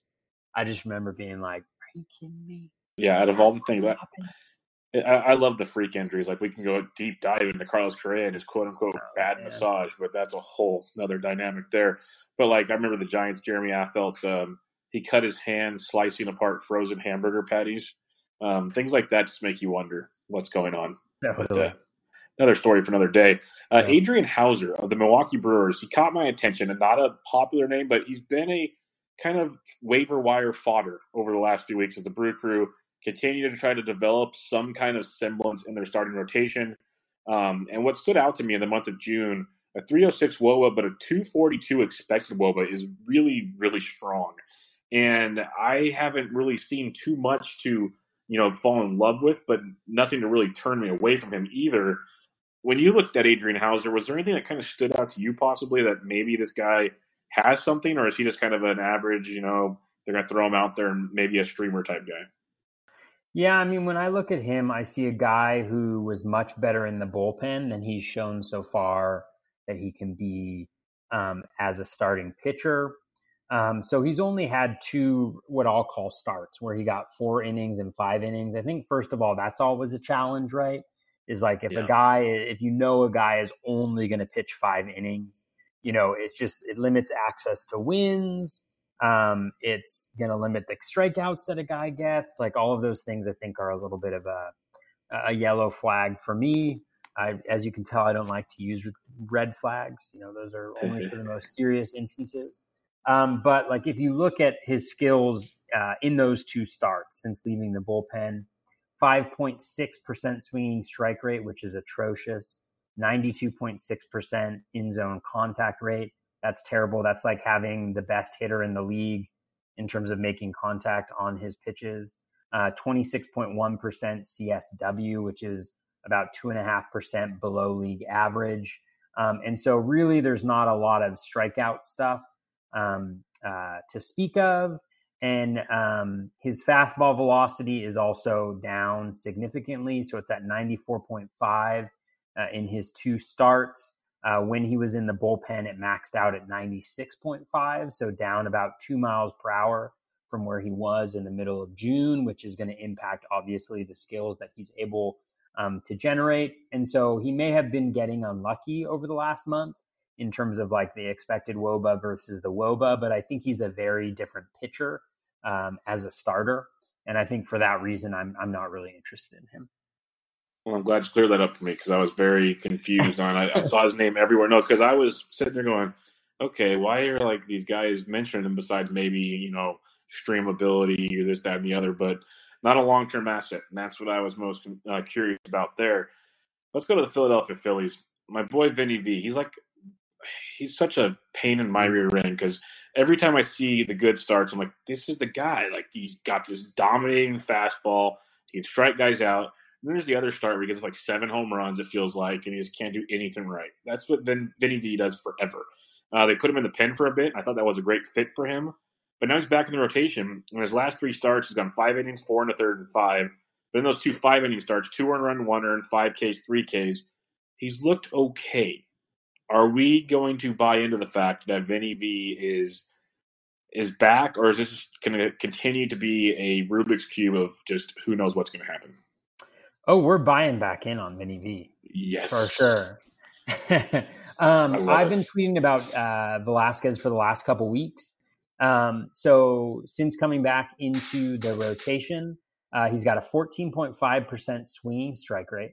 [SPEAKER 2] I just remember being like, "Are you kidding me?"
[SPEAKER 1] Yeah, out of all the things, I, I, I love the freak injuries. Like we can go deep dive into Carlos Correa and his quote unquote oh, bad man. massage, but that's a whole other dynamic there. But like I remember the Giants, Jeremy Affeldt, um, he cut his hand slicing apart frozen hamburger patties. Um, things like that just make you wonder what's going on. But, uh, another story for another day. Uh, yeah. Adrian Houser of the Milwaukee Brewers. He caught my attention, and not a popular name, but he's been a kind of waiver wire fodder over the last few weeks as the Brew Crew continue to try to develop some kind of semblance in their starting rotation. Um, and what stood out to me in the month of June, a 306 WOBA, but a 242 expected WOBA is really, really strong. And I haven't really seen too much to, you know, fall in love with, but nothing to really turn me away from him either. When you looked at Adrian Houser, was there anything that kind of stood out to you possibly that maybe this guy has something, or is he just kind of an average, you know, they're going to throw him out there and maybe a streamer type guy?
[SPEAKER 2] Yeah, I mean, when I look at him, I see a guy who was much better in the bullpen than he's shown so far that he can be um, as a starting pitcher. Um, so he's only had two what I'll call starts where he got four innings and five innings. I think first of all, that's always a challenge, right? Is like if yeah. a guy, if you know a guy is only going to pitch five innings, you know, it's just it limits access to wins. Um, it's going to limit the strikeouts that a guy gets. Like all of those things, I think are a little bit of a a yellow flag for me. I, as you can tell, I don't like to use red flags. You know, those are only for the most serious instances. Um, but like if you look at his skills uh, in those two starts since leaving the bullpen, 5.6% swinging strike rate, which is atrocious. 92.6% in zone contact rate, that's terrible. That's like having the best hitter in the league in terms of making contact on his pitches. Uh, 26.1% CSW, which is about 2.5% below league average. Um, and so, really, there's not a lot of strikeout stuff um, uh, to speak of. And um, his fastball velocity is also down significantly. So, it's at 94.5 uh, in his two starts. Uh, when he was in the bullpen, it maxed out at 96.5, so down about two miles per hour from where he was in the middle of June, which is going to impact obviously the skills that he's able um, to generate. And so he may have been getting unlucky over the last month in terms of like the expected WOBA versus the WOBA, but I think he's a very different pitcher um, as a starter. And I think for that reason, I'm, I'm not really interested in him.
[SPEAKER 1] Well, I'm glad you cleared that up for me because I was very confused on. I, I saw his name everywhere. No, because I was sitting there going, okay, why are like these guys mentioning him besides maybe you know streamability or this, that, and the other, but not a long term asset, and that's what I was most uh, curious about there. Let's go to the Philadelphia Phillies. My boy Vinny V. He's like he's such a pain in my rear end because every time I see the good starts, I'm like, this is the guy. Like he's got this dominating fastball. He can strike guys out then there's the other start where he gets like seven home runs, it feels like, and he just can't do anything right. That's what then Vinny V does forever. Uh, they put him in the pen for a bit. I thought that was a great fit for him. But now he's back in the rotation. In his last three starts, he's gone five innings, four and a third, and five. But in those two five inning starts, two earned run, one earned, five Ks, three Ks, he's looked okay. Are we going to buy into the fact that Vinny V is is back, or is this going to continue to be a Rubik's cube of just who knows what's going to happen?
[SPEAKER 2] Oh, we're buying back in on Vinny V.
[SPEAKER 1] Yes,
[SPEAKER 2] for sure. um, I've been tweeting about uh, Velasquez for the last couple weeks. Um, so since coming back into the rotation, uh, he's got a 14.5% swinging strike rate.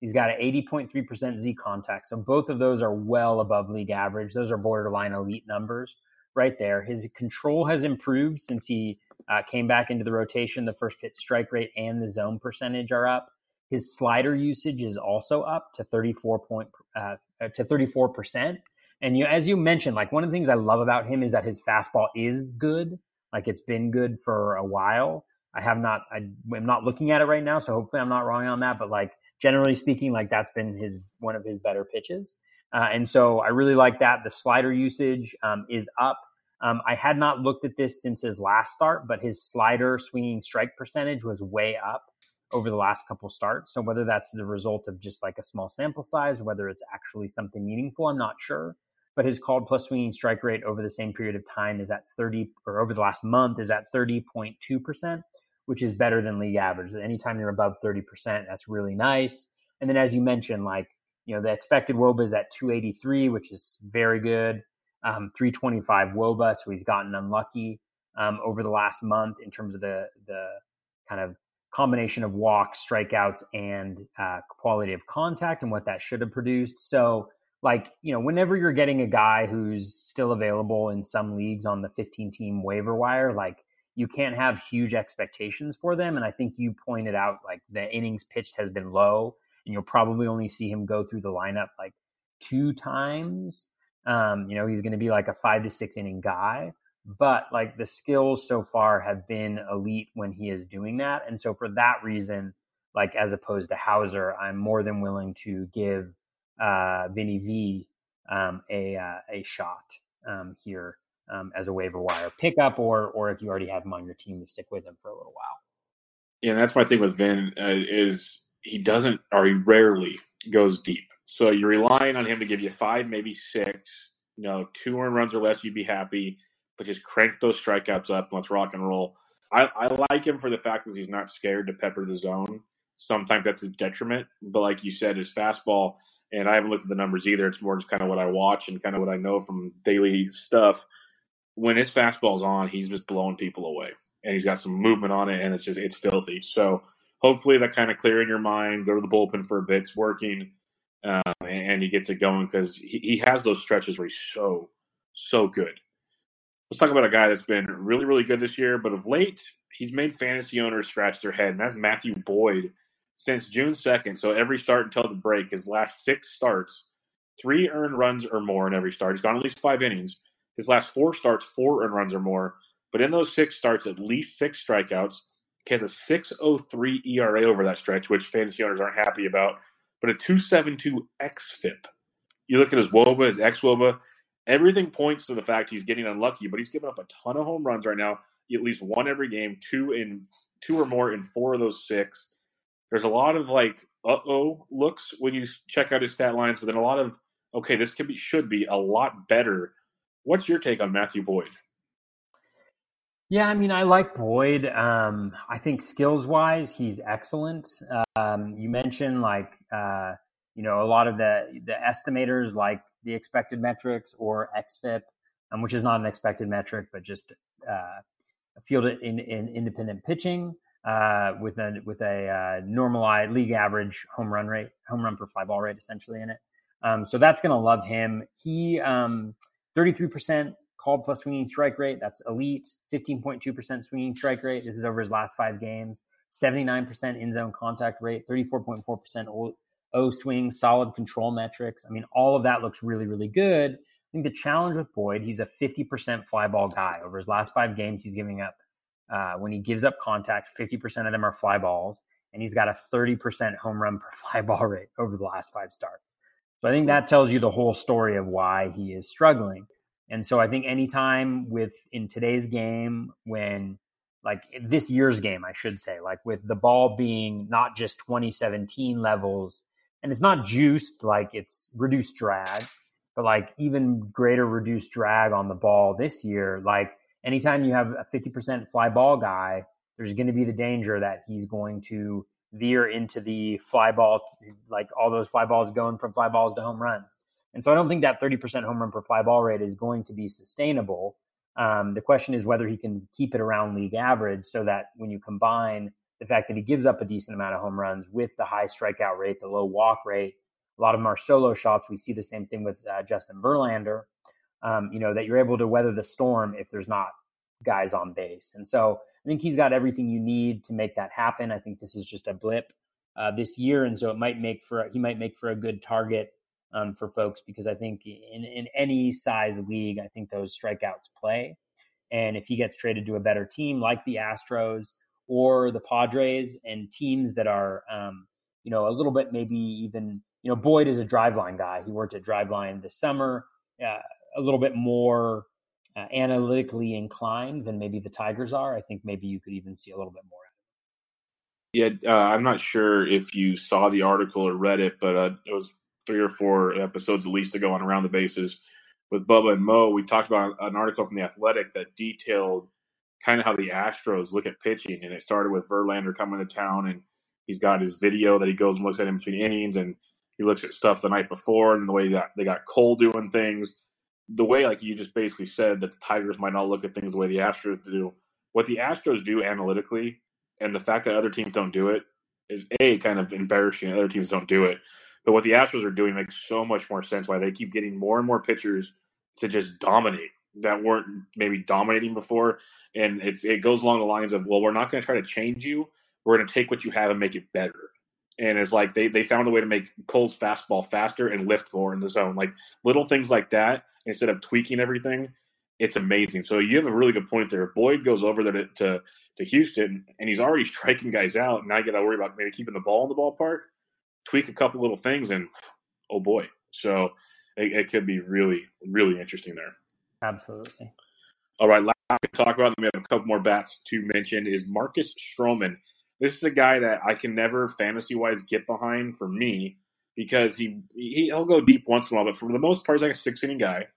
[SPEAKER 2] He's got an 80.3% Z contact. So both of those are well above league average. Those are borderline elite numbers right there. His control has improved since he uh, came back into the rotation. The first pitch strike rate and the zone percentage are up. His slider usage is also up to 34 point uh, to 34 percent. And you, as you mentioned, like one of the things I love about him is that his fastball is good. Like it's been good for a while. I have not, I, am not looking at it right now, so hopefully I'm not wrong on that. But like generally speaking, like that's been his one of his better pitches. Uh, and so I really like that. The slider usage um, is up. Um, I had not looked at this since his last start, but his slider swinging strike percentage was way up over the last couple starts. So whether that's the result of just like a small sample size or whether it's actually something meaningful, I'm not sure. But his called plus swinging strike rate over the same period of time is at 30, or over the last month is at 30.2%, which is better than league average. Anytime you're above 30%, that's really nice. And then as you mentioned, like, you know, the expected WOBA is at 283, which is very good. Um, 325 WOBA, so he's gotten unlucky um, over the last month in terms of the the kind of combination of walks, strikeouts, and uh, quality of contact and what that should have produced. So, like, you know, whenever you're getting a guy who's still available in some leagues on the 15 team waiver wire, like, you can't have huge expectations for them. And I think you pointed out like the innings pitched has been low, and you'll probably only see him go through the lineup like two times. Um, you know, he's going to be like a five to six inning guy, but like the skills so far have been elite when he is doing that. And so for that reason, like as opposed to Houser I'm more than willing to give uh, Vinny V um, a uh, a shot um, here um, as a waiver wire pickup, or or if you already have him on your team, to stick with him for a little while.
[SPEAKER 1] Yeah, that's my thing with Vin uh, is he doesn't or he rarely goes deep. So you're relying on him to give you five, maybe six. You know, two earned runs or less, you'd be happy. But just crank those strikeouts up. And let's rock and roll. I, I like him for the fact that he's not scared to pepper the zone. Sometimes that's his detriment. But like you said, his fastball, and I haven't looked at the numbers either. It's more just kind of what I watch and kind of what I know from daily stuff when his fastball's on, he's just blowing people away, and he's got some movement on it, and it's just it's filthy. So hopefully that kind of clear in your mind. Go to the bullpen for a bit. It's working, um, and he gets it going because he, he has those stretches where he's so so good. Let's talk about a guy that's been really really good this year, but of late he's made fantasy owners scratch their head, and that's Matthew Boyd. Since June second, so every start until the break, his last six starts, three earned runs or more in every start. He's gone at least five innings his last four starts, four earned runs or more. But in those six starts, at least six strikeouts. He has a 6.03 ERA over that stretch, which fantasy owners aren't happy about. But a 2.72 xFIP. You look at his WOBA, his xWOBA. Everything points to the fact he's getting unlucky, but he's given up a ton of home runs right now. At least one every game, two in two or more in four of those six. There's a lot of like uh oh looks when you check out his stat lines, but then a lot of okay, this could be should be a lot better What's your take on Matthew Boyd?
[SPEAKER 2] Yeah, I mean, I like Boyd. Um, I think skills wise, he's excellent. Um, you mentioned like uh, you know a lot of the the estimators like the expected metrics or xFIP, um, which is not an expected metric, but just uh, field in, in independent pitching uh, with a with a uh, normalized league average home run rate, home run per fly ball rate, essentially in it. Um, so that's going to love him. He um, 33% called plus swinging strike rate. That's elite. 15.2% swinging strike rate. This is over his last five games. 79% in zone contact rate. 34.4% O, o swing. Solid control metrics. I mean, all of that looks really, really good. I think the challenge with Boyd, he's a 50% fly ball guy. Over his last five games, he's giving up, uh, when he gives up contact, 50% of them are fly balls. And he's got a 30% home run per fly ball rate over the last five starts. So I think that tells you the whole story of why he is struggling. And so I think anytime with in today's game, when like this year's game, I should say, like with the ball being not just 2017 levels, and it's not juiced, like it's reduced drag, but like even greater reduced drag on the ball this year. Like anytime you have a 50% fly ball guy, there's going to be the danger that he's going to veer into the fly ball, like all those fly balls going from fly balls to home runs. And so I don't think that 30% home run per fly ball rate is going to be sustainable. Um, the question is whether he can keep it around league average so that when you combine the fact that he gives up a decent amount of home runs with the high strikeout rate, the low walk rate, a lot of them are solo shots. We see the same thing with uh, Justin Verlander. Um, you know that you're able to weather the storm if there's not guys on base, and so I think he's got everything you need to make that happen. I think this is just a blip uh, this year, and so it might make for he might make for a good target um, for folks because I think in in any size league, I think those strikeouts play. And if he gets traded to a better team like the Astros or the Padres and teams that are, um, you know, a little bit maybe even, you know, Boyd is a driveline guy. He worked at driveline this summer, uh, a little bit more uh, analytically inclined than maybe the Tigers are, I think maybe you could even see a little bit more.
[SPEAKER 1] Yeah, uh, I'm not sure if you saw the article or read it, but uh, it was three or four episodes at least ago on Around the Bases with Bubba and Mo. We talked about an article from the Athletic that detailed kind of how the Astros look at pitching, and it started with Verlander coming to town, and he's got his video that he goes and looks at in between innings, and he looks at stuff the night before and the way that they got Cole doing things the way like you just basically said that the Tigers might not look at things the way the Astros do. What the Astros do analytically, and the fact that other teams don't do it, is a kind of embarrassing. Other teams don't do it, but what the Astros are doing makes so much more sense. Why they keep getting more and more pitchers to just dominate that weren't maybe dominating before, and it's it goes along the lines of, well, we're not going to try to change you. We're going to take what you have and make it better. And it's like they they found a way to make Cole's fastball faster and lift more in the zone, like little things like that. Instead of tweaking everything, it's amazing. So you have a really good point there. Boyd goes over there to, to, to Houston, and he's already striking guys out. Now you got to worry about maybe keeping the ball in the ballpark, tweak a couple little things, and oh boy. So it, it could be really, really interesting there.
[SPEAKER 2] Absolutely.
[SPEAKER 1] All right, last to talk about, we have a couple more bats to mention, is Marcus Stroman. This is a guy that I can never fantasy wise get behind for me because he, he he'll go deep once in a while, but for the most part, he's like a six inning guy.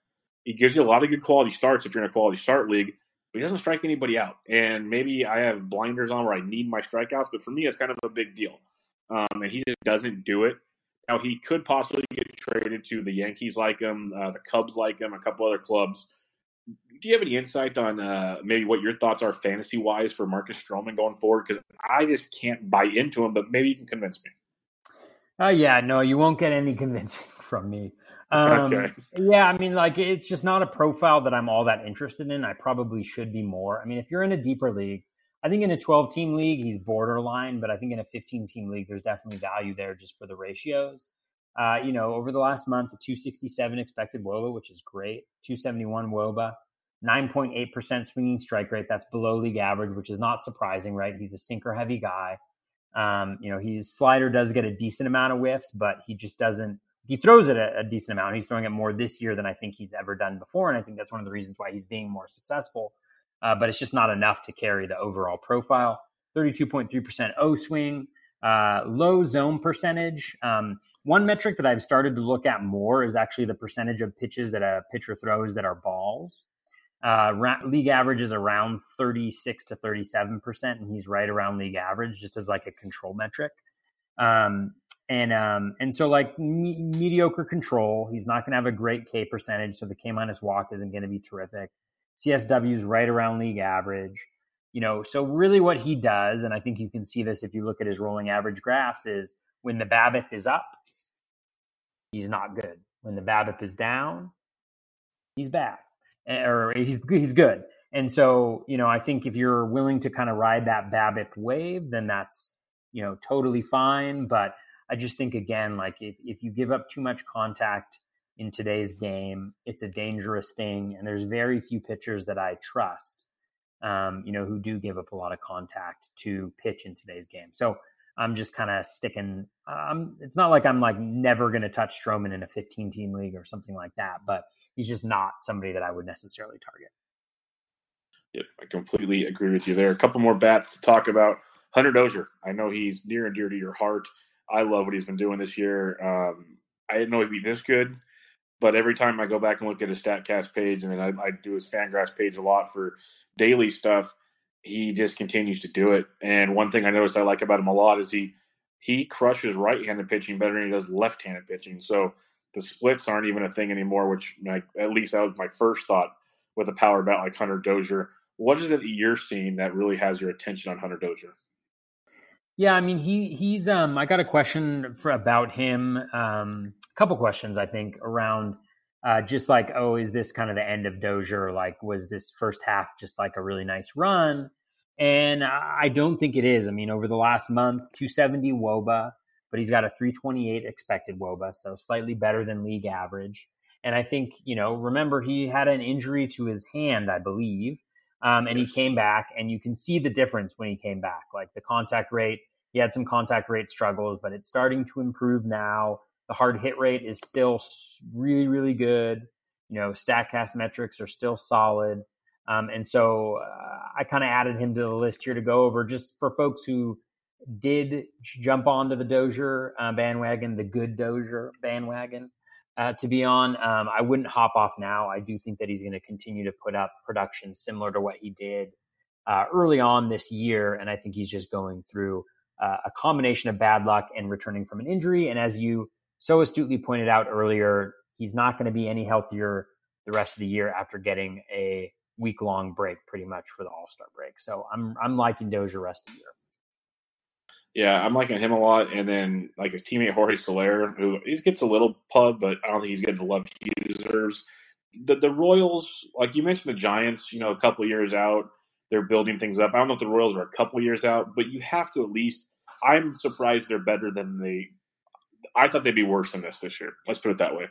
[SPEAKER 1] He gives you a lot of good quality starts if you're in a quality start league, but he doesn't strike anybody out. And maybe I have blinders on where I need my strikeouts, but for me, it's kind of a big deal. Um, and he just doesn't do it. Now he could possibly get traded to the Yankees, like him, uh, the Cubs, like him, a couple other clubs. Do you have any insight on uh, maybe what your thoughts are fantasy wise for Marcus Stroman going forward? Because I just can't buy into him, but maybe you can convince me.
[SPEAKER 2] Uh, yeah, no, you won't get any convincing from me. Um, okay. Yeah, I mean, like it's just not a profile that I'm all that interested in. I probably should be more. I mean, if you're in a deeper league, I think in a 12 team league, he's borderline, but I think in a 15 team league, there's definitely value there just for the ratios. Uh, you know, over the last month, the 267 expected WOBA, which is great, 271 WOBA, 9.8% swinging strike rate. That's below league average, which is not surprising, right? He's a sinker heavy guy. Um, you know, his slider does get a decent amount of whiffs, but he just doesn't. He throws it a, a decent amount. He's throwing it more this year than I think he's ever done before, and I think that's one of the reasons why he's being more successful uh, but it's just not enough to carry the overall profile. 32.3% O swing, uh, low zone percentage. Um, one metric that I've started to look at more is actually the percentage of pitches that a pitcher throws that are balls. Uh, ra- league average is around 36 to 37 percent, and he's right around league average, just as like a control metric. Um, and um, and so like me- mediocre control, he's not going to have a great K percentage, so the K minus walk isn't going to be terrific. CSW is right around league average. You know, so really what he does, and I think you can see this if you look at his rolling average graphs, is when the BABIP is up, he's not good. When the BABIP is down, he's bad, or he's he's good. And so, you know, I think if you're willing to kind of ride that BABIP wave, then that's you know totally fine. But I just think again, like if if you give up too much contact in today's game. It's a dangerous thing, and there's very few pitchers that I trust, um, you know, who do give up a lot of contact to pitch in today's game. So I'm just kind of sticking. Um, it's not like I'm like never going to touch Stroman in a 15 team league or something like that, but he's just not somebody that I would necessarily target.
[SPEAKER 1] Yep, I completely agree with you there. A couple more bats to talk about. Hunter Dozier. I know he's near and dear to your heart. I love what he's been doing this year. Um, I didn't know he'd be this good. But every time I go back and look at his StatCast page, and then I, I do his Fangraphs page a lot for daily stuff, he just continues to do it. And one thing I noticed I like about him a lot is he he crushes right-handed pitching better than he does left-handed pitching. So the splits aren't even a thing anymore. Which, at least that was my first thought with a power bat like Hunter Dozier. What is it that you're seeing that really has your attention on Hunter Dozier?
[SPEAKER 2] Yeah, I mean he he's um I got a question for about him. Um a couple questions I think around uh just like, oh, is this kind of the end of Dozier? Like was this first half just like a really nice run? And I don't think it is. I mean, over the last month, 270 Woba, but he's got a 328 expected Woba, so slightly better than league average. And I think, you know, remember he had an injury to his hand, I believe. Um, and he came back, and you can see the difference when he came back. Like the contact rate, he had some contact rate struggles, but it's starting to improve now. The hard hit rate is still really, really good. You know, Statcast metrics are still solid. Um, and so uh, I kind of added him to the list here to go over just for folks who did jump onto the Dozier uh, bandwagon, the good Dozier bandwagon uh, to be on. Um, I wouldn't hop off now. I do think that he's going to continue to put up production similar to what he did uh, early on this year, and I think he's just going through uh, a combination of bad luck and returning from an injury. And as you so astutely pointed out earlier, he's not going to be any healthier the rest of the year after getting a week long break, pretty much for the All Star break. So I'm I'm liking Dozier rest of the year.
[SPEAKER 1] Yeah, I'm liking him a lot. And then like his teammate Jorge Soler, who he gets a little pub, but I don't think he's getting the love he deserves. the the Royals, like you mentioned, the Giants. You know, a couple years out, they're building things up. I don't know if the Royals are a couple years out, but you have to at least. I'm surprised they're better than they. I thought they'd be worse than this this year. Let's put it that way.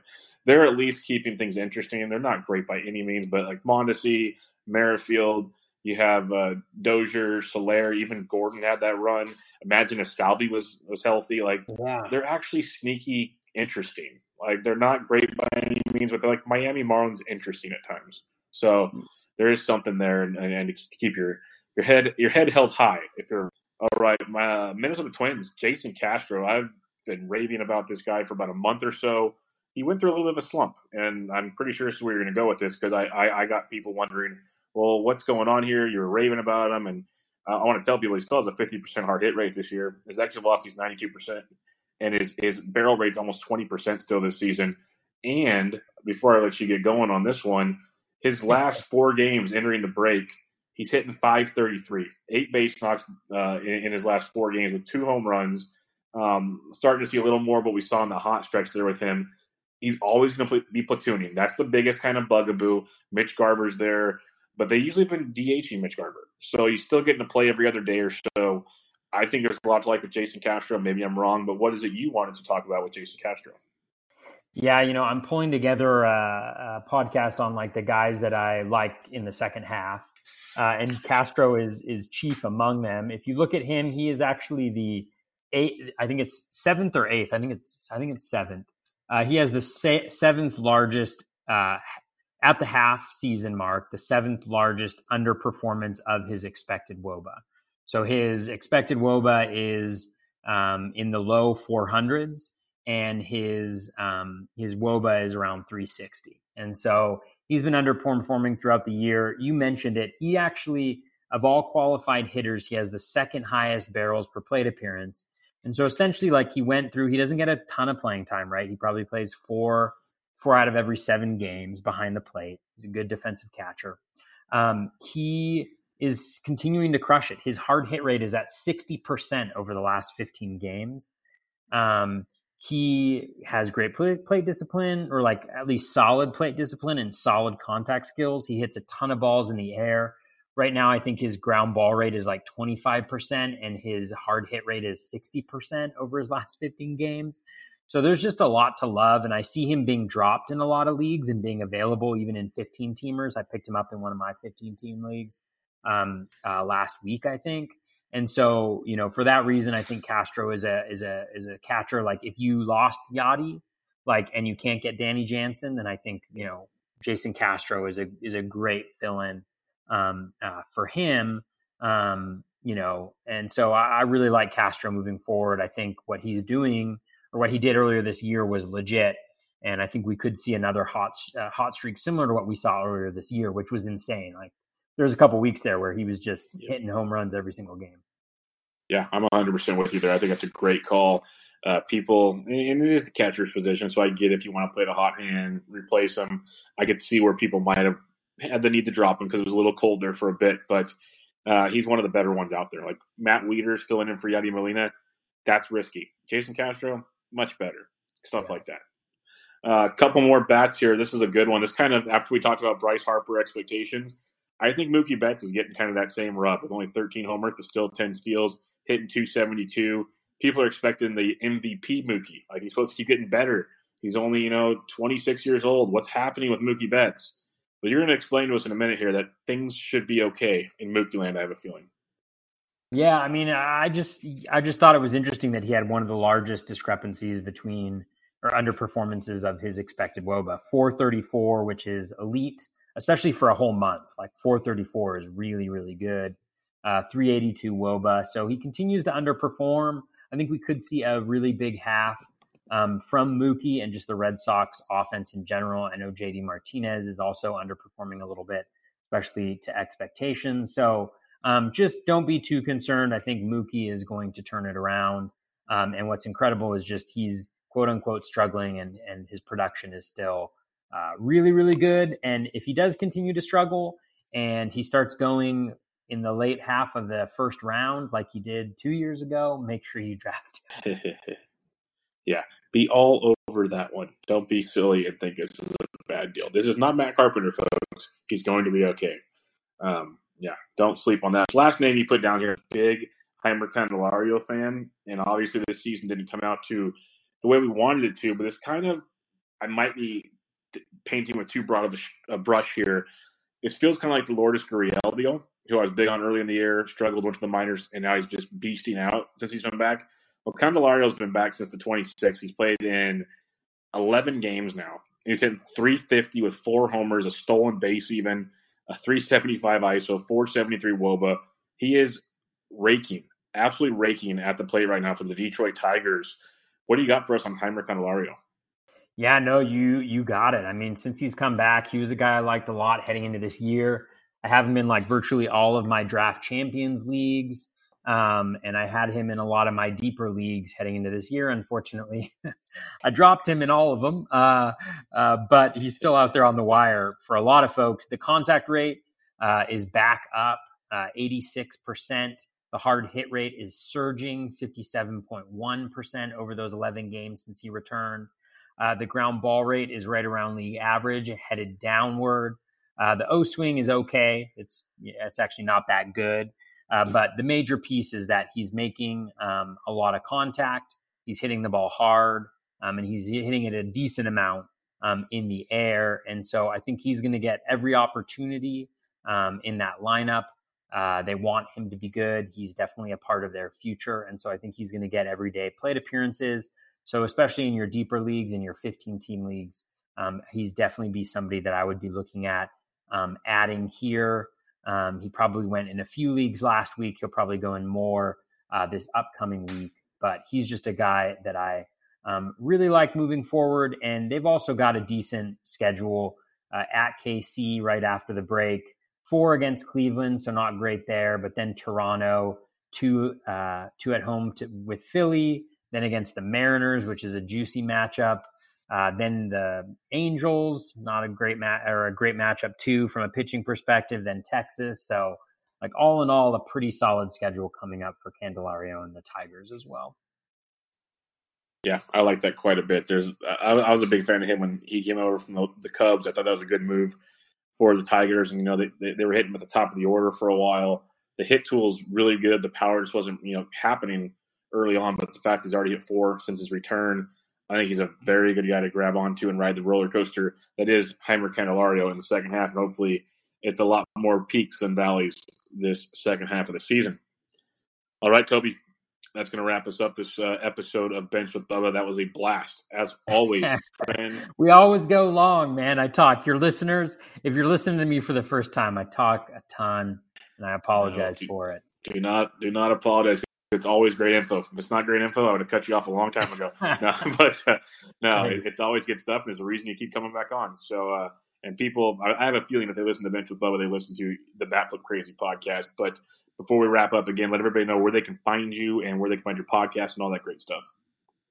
[SPEAKER 1] They're at least keeping things interesting. They're not great by any means, but like Mondesi, Merrifield, you have uh, Dozier, Soler, even Gordon had that run. Imagine if Salvy was was healthy. Like yeah. they're actually sneaky interesting. Like they're not great by any means, but they're like Miami Marlins interesting at times. So there is something there, and, and to keep your your head your head held high. If you're all right, my uh, Minnesota Twins, Jason Castro. I've been raving about this guy for about a month or so. He went through a little bit of a slump, and I'm pretty sure this is where you're going to go with this because I, I, I got people wondering, well, what's going on here? You're raving about him, and uh, I want to tell people he still has a 50% hard hit rate this year. His exit velocity is 92% and his his barrel rate's almost twenty percent still this season. And before I let you get going on this one, his last four games entering the break, he's hitting five thirty three, eight base knocks uh, in, in, his last four games with two home runs. Um, starting to see a little more of what we saw in the hot stretch there with him. He's always going to be platooning. That's the biggest kind of bugaboo. Mitch Garver's there, but they usually been DHing Mitch Garver. so he's still getting to play every other day or so. I think there's a lot to like with Jason Castro. Maybe I'm wrong, but what is it you wanted to talk about with Jason Castro?
[SPEAKER 2] Yeah, you know, I'm pulling together a, a podcast on like the guys that I like in the second half, uh, and Castro is is chief among them. If you look at him, he is actually the eighth. I think it's seventh or eighth. I think it's I think it's seventh. Uh, he has the se- seventh largest uh, at the half season mark, the seventh largest underperformance of his expected WOBA. So his expected WOBA is um, in the low 400s, and his um, his WOBA is around 360. And so he's been underperforming throughout the year. You mentioned it. He actually, of all qualified hitters, he has the second highest barrels per plate appearance. And so essentially, like he went through, he doesn't get a ton of playing time, right? He probably plays four four out of every seven games behind the plate. He's a good defensive catcher. Um, he is continuing to crush it. His hard hit rate is at 60% over the last 15 games. Um, he has great plate, plate discipline, or like at least solid plate discipline and solid contact skills. He hits a ton of balls in the air. Right now, I think his ground ball rate is like 25%, and his hard hit rate is 60% over his last 15 games. So there's just a lot to love. And I see him being dropped in a lot of leagues and being available even in 15 teamers. I picked him up in one of my 15 team leagues um, uh, last week, I think. And so, you know, for that reason, I think Castro is a is a is a catcher. Like if you lost Yadi, like and you can't get Danny Jansen, then I think you know Jason Castro is a is a great fill in um, uh, for him. Um, you know, and so I, I really like Castro moving forward. I think what he's doing or what he did earlier this year was legit, and I think we could see another hot uh, hot streak similar to what we saw earlier this year, which was insane. Like there was a couple weeks there where he was just hitting home runs every single game.
[SPEAKER 1] Yeah, I'm 100% with you there. I think that's a great call. Uh, people, and it is the catcher's position, so I get if you want to play the hot hand, replace him. I could see where people might have had the need to drop him because it was a little cold there for a bit, but uh, he's one of the better ones out there. Like Matt Wieters filling in for Yadi Molina, that's risky. Jason Castro, much better. Stuff yeah. like that. A uh, couple more bats here. This is a good one. This kind of after we talked about Bryce Harper expectations. I think Mookie Betts is getting kind of that same rub with only 13 homers, but still 10 steals, hitting 272. People are expecting the MVP Mookie. Like he's supposed to keep getting better. He's only, you know, 26 years old. What's happening with Mookie Betts? But you're going to explain to us in a minute here that things should be okay in Mookie Land. I have a feeling.
[SPEAKER 2] Yeah, I mean, I just I just thought it was interesting that he had one of the largest discrepancies between or underperformances of his expected WOBA, 434, which is elite especially for a whole month. Like 434 is really, really good. Uh, 382 Woba. So he continues to underperform. I think we could see a really big half um, from Mookie and just the Red Sox offense in general. I know JD Martinez is also underperforming a little bit, especially to expectations. So um, just don't be too concerned. I think Mookie is going to turn it around. Um, and what's incredible is just he's quote unquote struggling and, and his production is still uh, really, really good. And if he does continue to struggle and he starts going in the late half of the first round, like he did two years ago, make sure you draft.
[SPEAKER 1] yeah, be all over that one. Don't be silly and think this is a bad deal. This is not Matt Carpenter, folks. He's going to be okay. Um, yeah, don't sleep on that. Last name you put down here, big Jeimer Candelario fan, and obviously this season didn't come out to the way we wanted it to. But it's kind of, I might be painting with too broad of a, a brush here. It feels kind of like the Lourdes Gurriel deal, who I was big on early in the year, struggled, went to the minors, and now he's just beasting out since he's been back. Well, Candelario's been back since the 26th. He's played in 11 games now. He's hit 350 with four homers, a stolen base, even a 375 ISO, 473 WOBA. He is raking, absolutely raking at the plate right now for the Detroit Tigers. What do you got for us on Jeimer Candelario?
[SPEAKER 2] Yeah, no, you you got it. I mean, since he's come back, he was a guy I liked a lot heading into this year. I have him in like virtually all of my draft champions leagues. Um, and I had him in a lot of my deeper leagues heading into this year. Unfortunately, I dropped him in all of them, uh, uh, but he's still out there on the wire for a lot of folks. The contact rate uh, is back up 86%. Uh, the hard hit rate is surging 57.1% over those 11 games since he returned. Uh, the ground ball rate is right around the average, headed downward. Uh, the O swing is okay. It's it's actually not that good. Uh, but the major piece is that he's making um, a lot of contact. He's hitting the ball hard, um, and he's hitting it a decent amount um, in the air. And so I think he's going to get every opportunity um, in that lineup. Uh, they want him to be good. He's definitely a part of their future, and so I think he's going to get everyday plate appearances. So especially in your deeper leagues, in your 15 team leagues, um, he's definitely be somebody that I would be looking at um, adding here. Um, he probably went in a few leagues last week. He'll probably go in more uh, this upcoming week. But he's just a guy that I um, really like moving forward. And they've also got a decent schedule uh, at KC right after the break. Four against Cleveland, so not great there. But then Toronto, two uh, two at home to, with Philly, then against the Mariners, which is a juicy matchup. Uh, then the Angels, not a great match or a great matchup too from a pitching perspective. Then Texas, so like all in all, a pretty solid schedule coming up for Candelario and the Tigers as well.
[SPEAKER 1] Yeah, I like that quite a bit. There's, I, I was a big fan of him when he came over from the, the, Cubs. I thought that was a good move for the Tigers, and you know they, they, they were hitting at the top of the order for a while. The hit tool is really good. The power just wasn't you know happening early on, but the fact he's already hit four since his return I think he's a very good guy to grab onto and ride the roller coaster that is Jeimer Candelario in the second half. And hopefully it's a lot more peaks than valleys this second half of the season. All right, Toby, that's going to wrap us up this uh, episode of Bench with Bubba. That was a blast, as always.
[SPEAKER 2] we always go long, man. I talk. Your listeners, if you're listening to me for the first time, I talk a ton, and I apologize no, do,
[SPEAKER 1] for
[SPEAKER 2] it.
[SPEAKER 1] Do not do not apologize it's always great info. If it's not great info, I would have cut you off a long time ago. no, but uh, no, it, it's always good stuff, and there's a reason you keep coming back on. So, uh, and people, I, I, have a feeling if they listen to Bench with Bubba, they listen to the Batflip Crazy podcast. But before we wrap up, again, let everybody know where they can find you and where they can find your podcast and all that great stuff.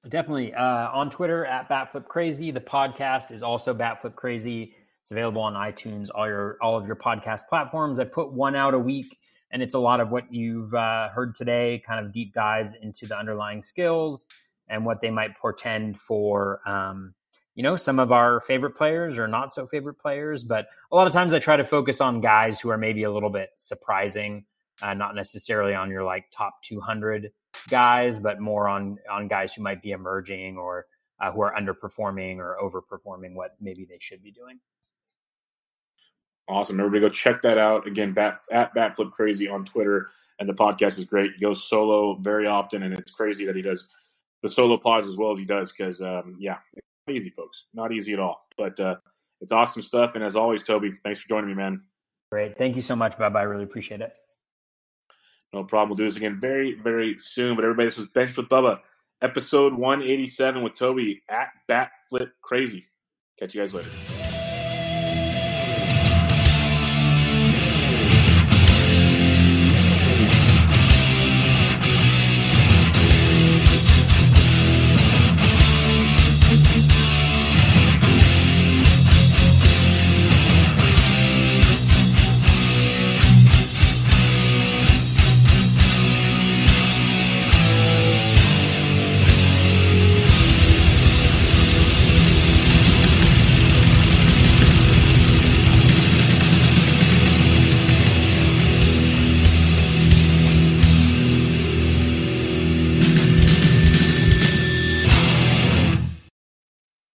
[SPEAKER 2] Definitely uh, on Twitter at Batflip Crazy. The podcast is also Batflip Crazy. It's available on iTunes, all your all of your podcast platforms. I put one out a week and it's a lot of what you've uh, heard today, kind of deep dives into the underlying skills and what they might portend for, um, you know, some of our favorite players or not so favorite players. But a lot of times I try to focus on guys who are maybe a little bit surprising, uh, not necessarily on your like top 200 guys, but more on on guys who might be emerging or uh, who are underperforming or overperforming what maybe they should be doing.
[SPEAKER 1] Awesome. Everybody go check that out. Again, bat, at Batflip Crazy on Twitter. And the podcast is great. He goes solo very often, and it's crazy that he does the solo pods as well as he does because, um, yeah, not easy, folks. Not easy at all. But uh, it's awesome stuff. And as always, Toby, thanks for joining me, man.
[SPEAKER 2] Great. Thank you so much, Bob. I really appreciate it.
[SPEAKER 1] No problem. We'll do this again very, very soon. But everybody, this was Bench with Bubba, episode 187 with Toby at Batflip Crazy. Catch you guys later.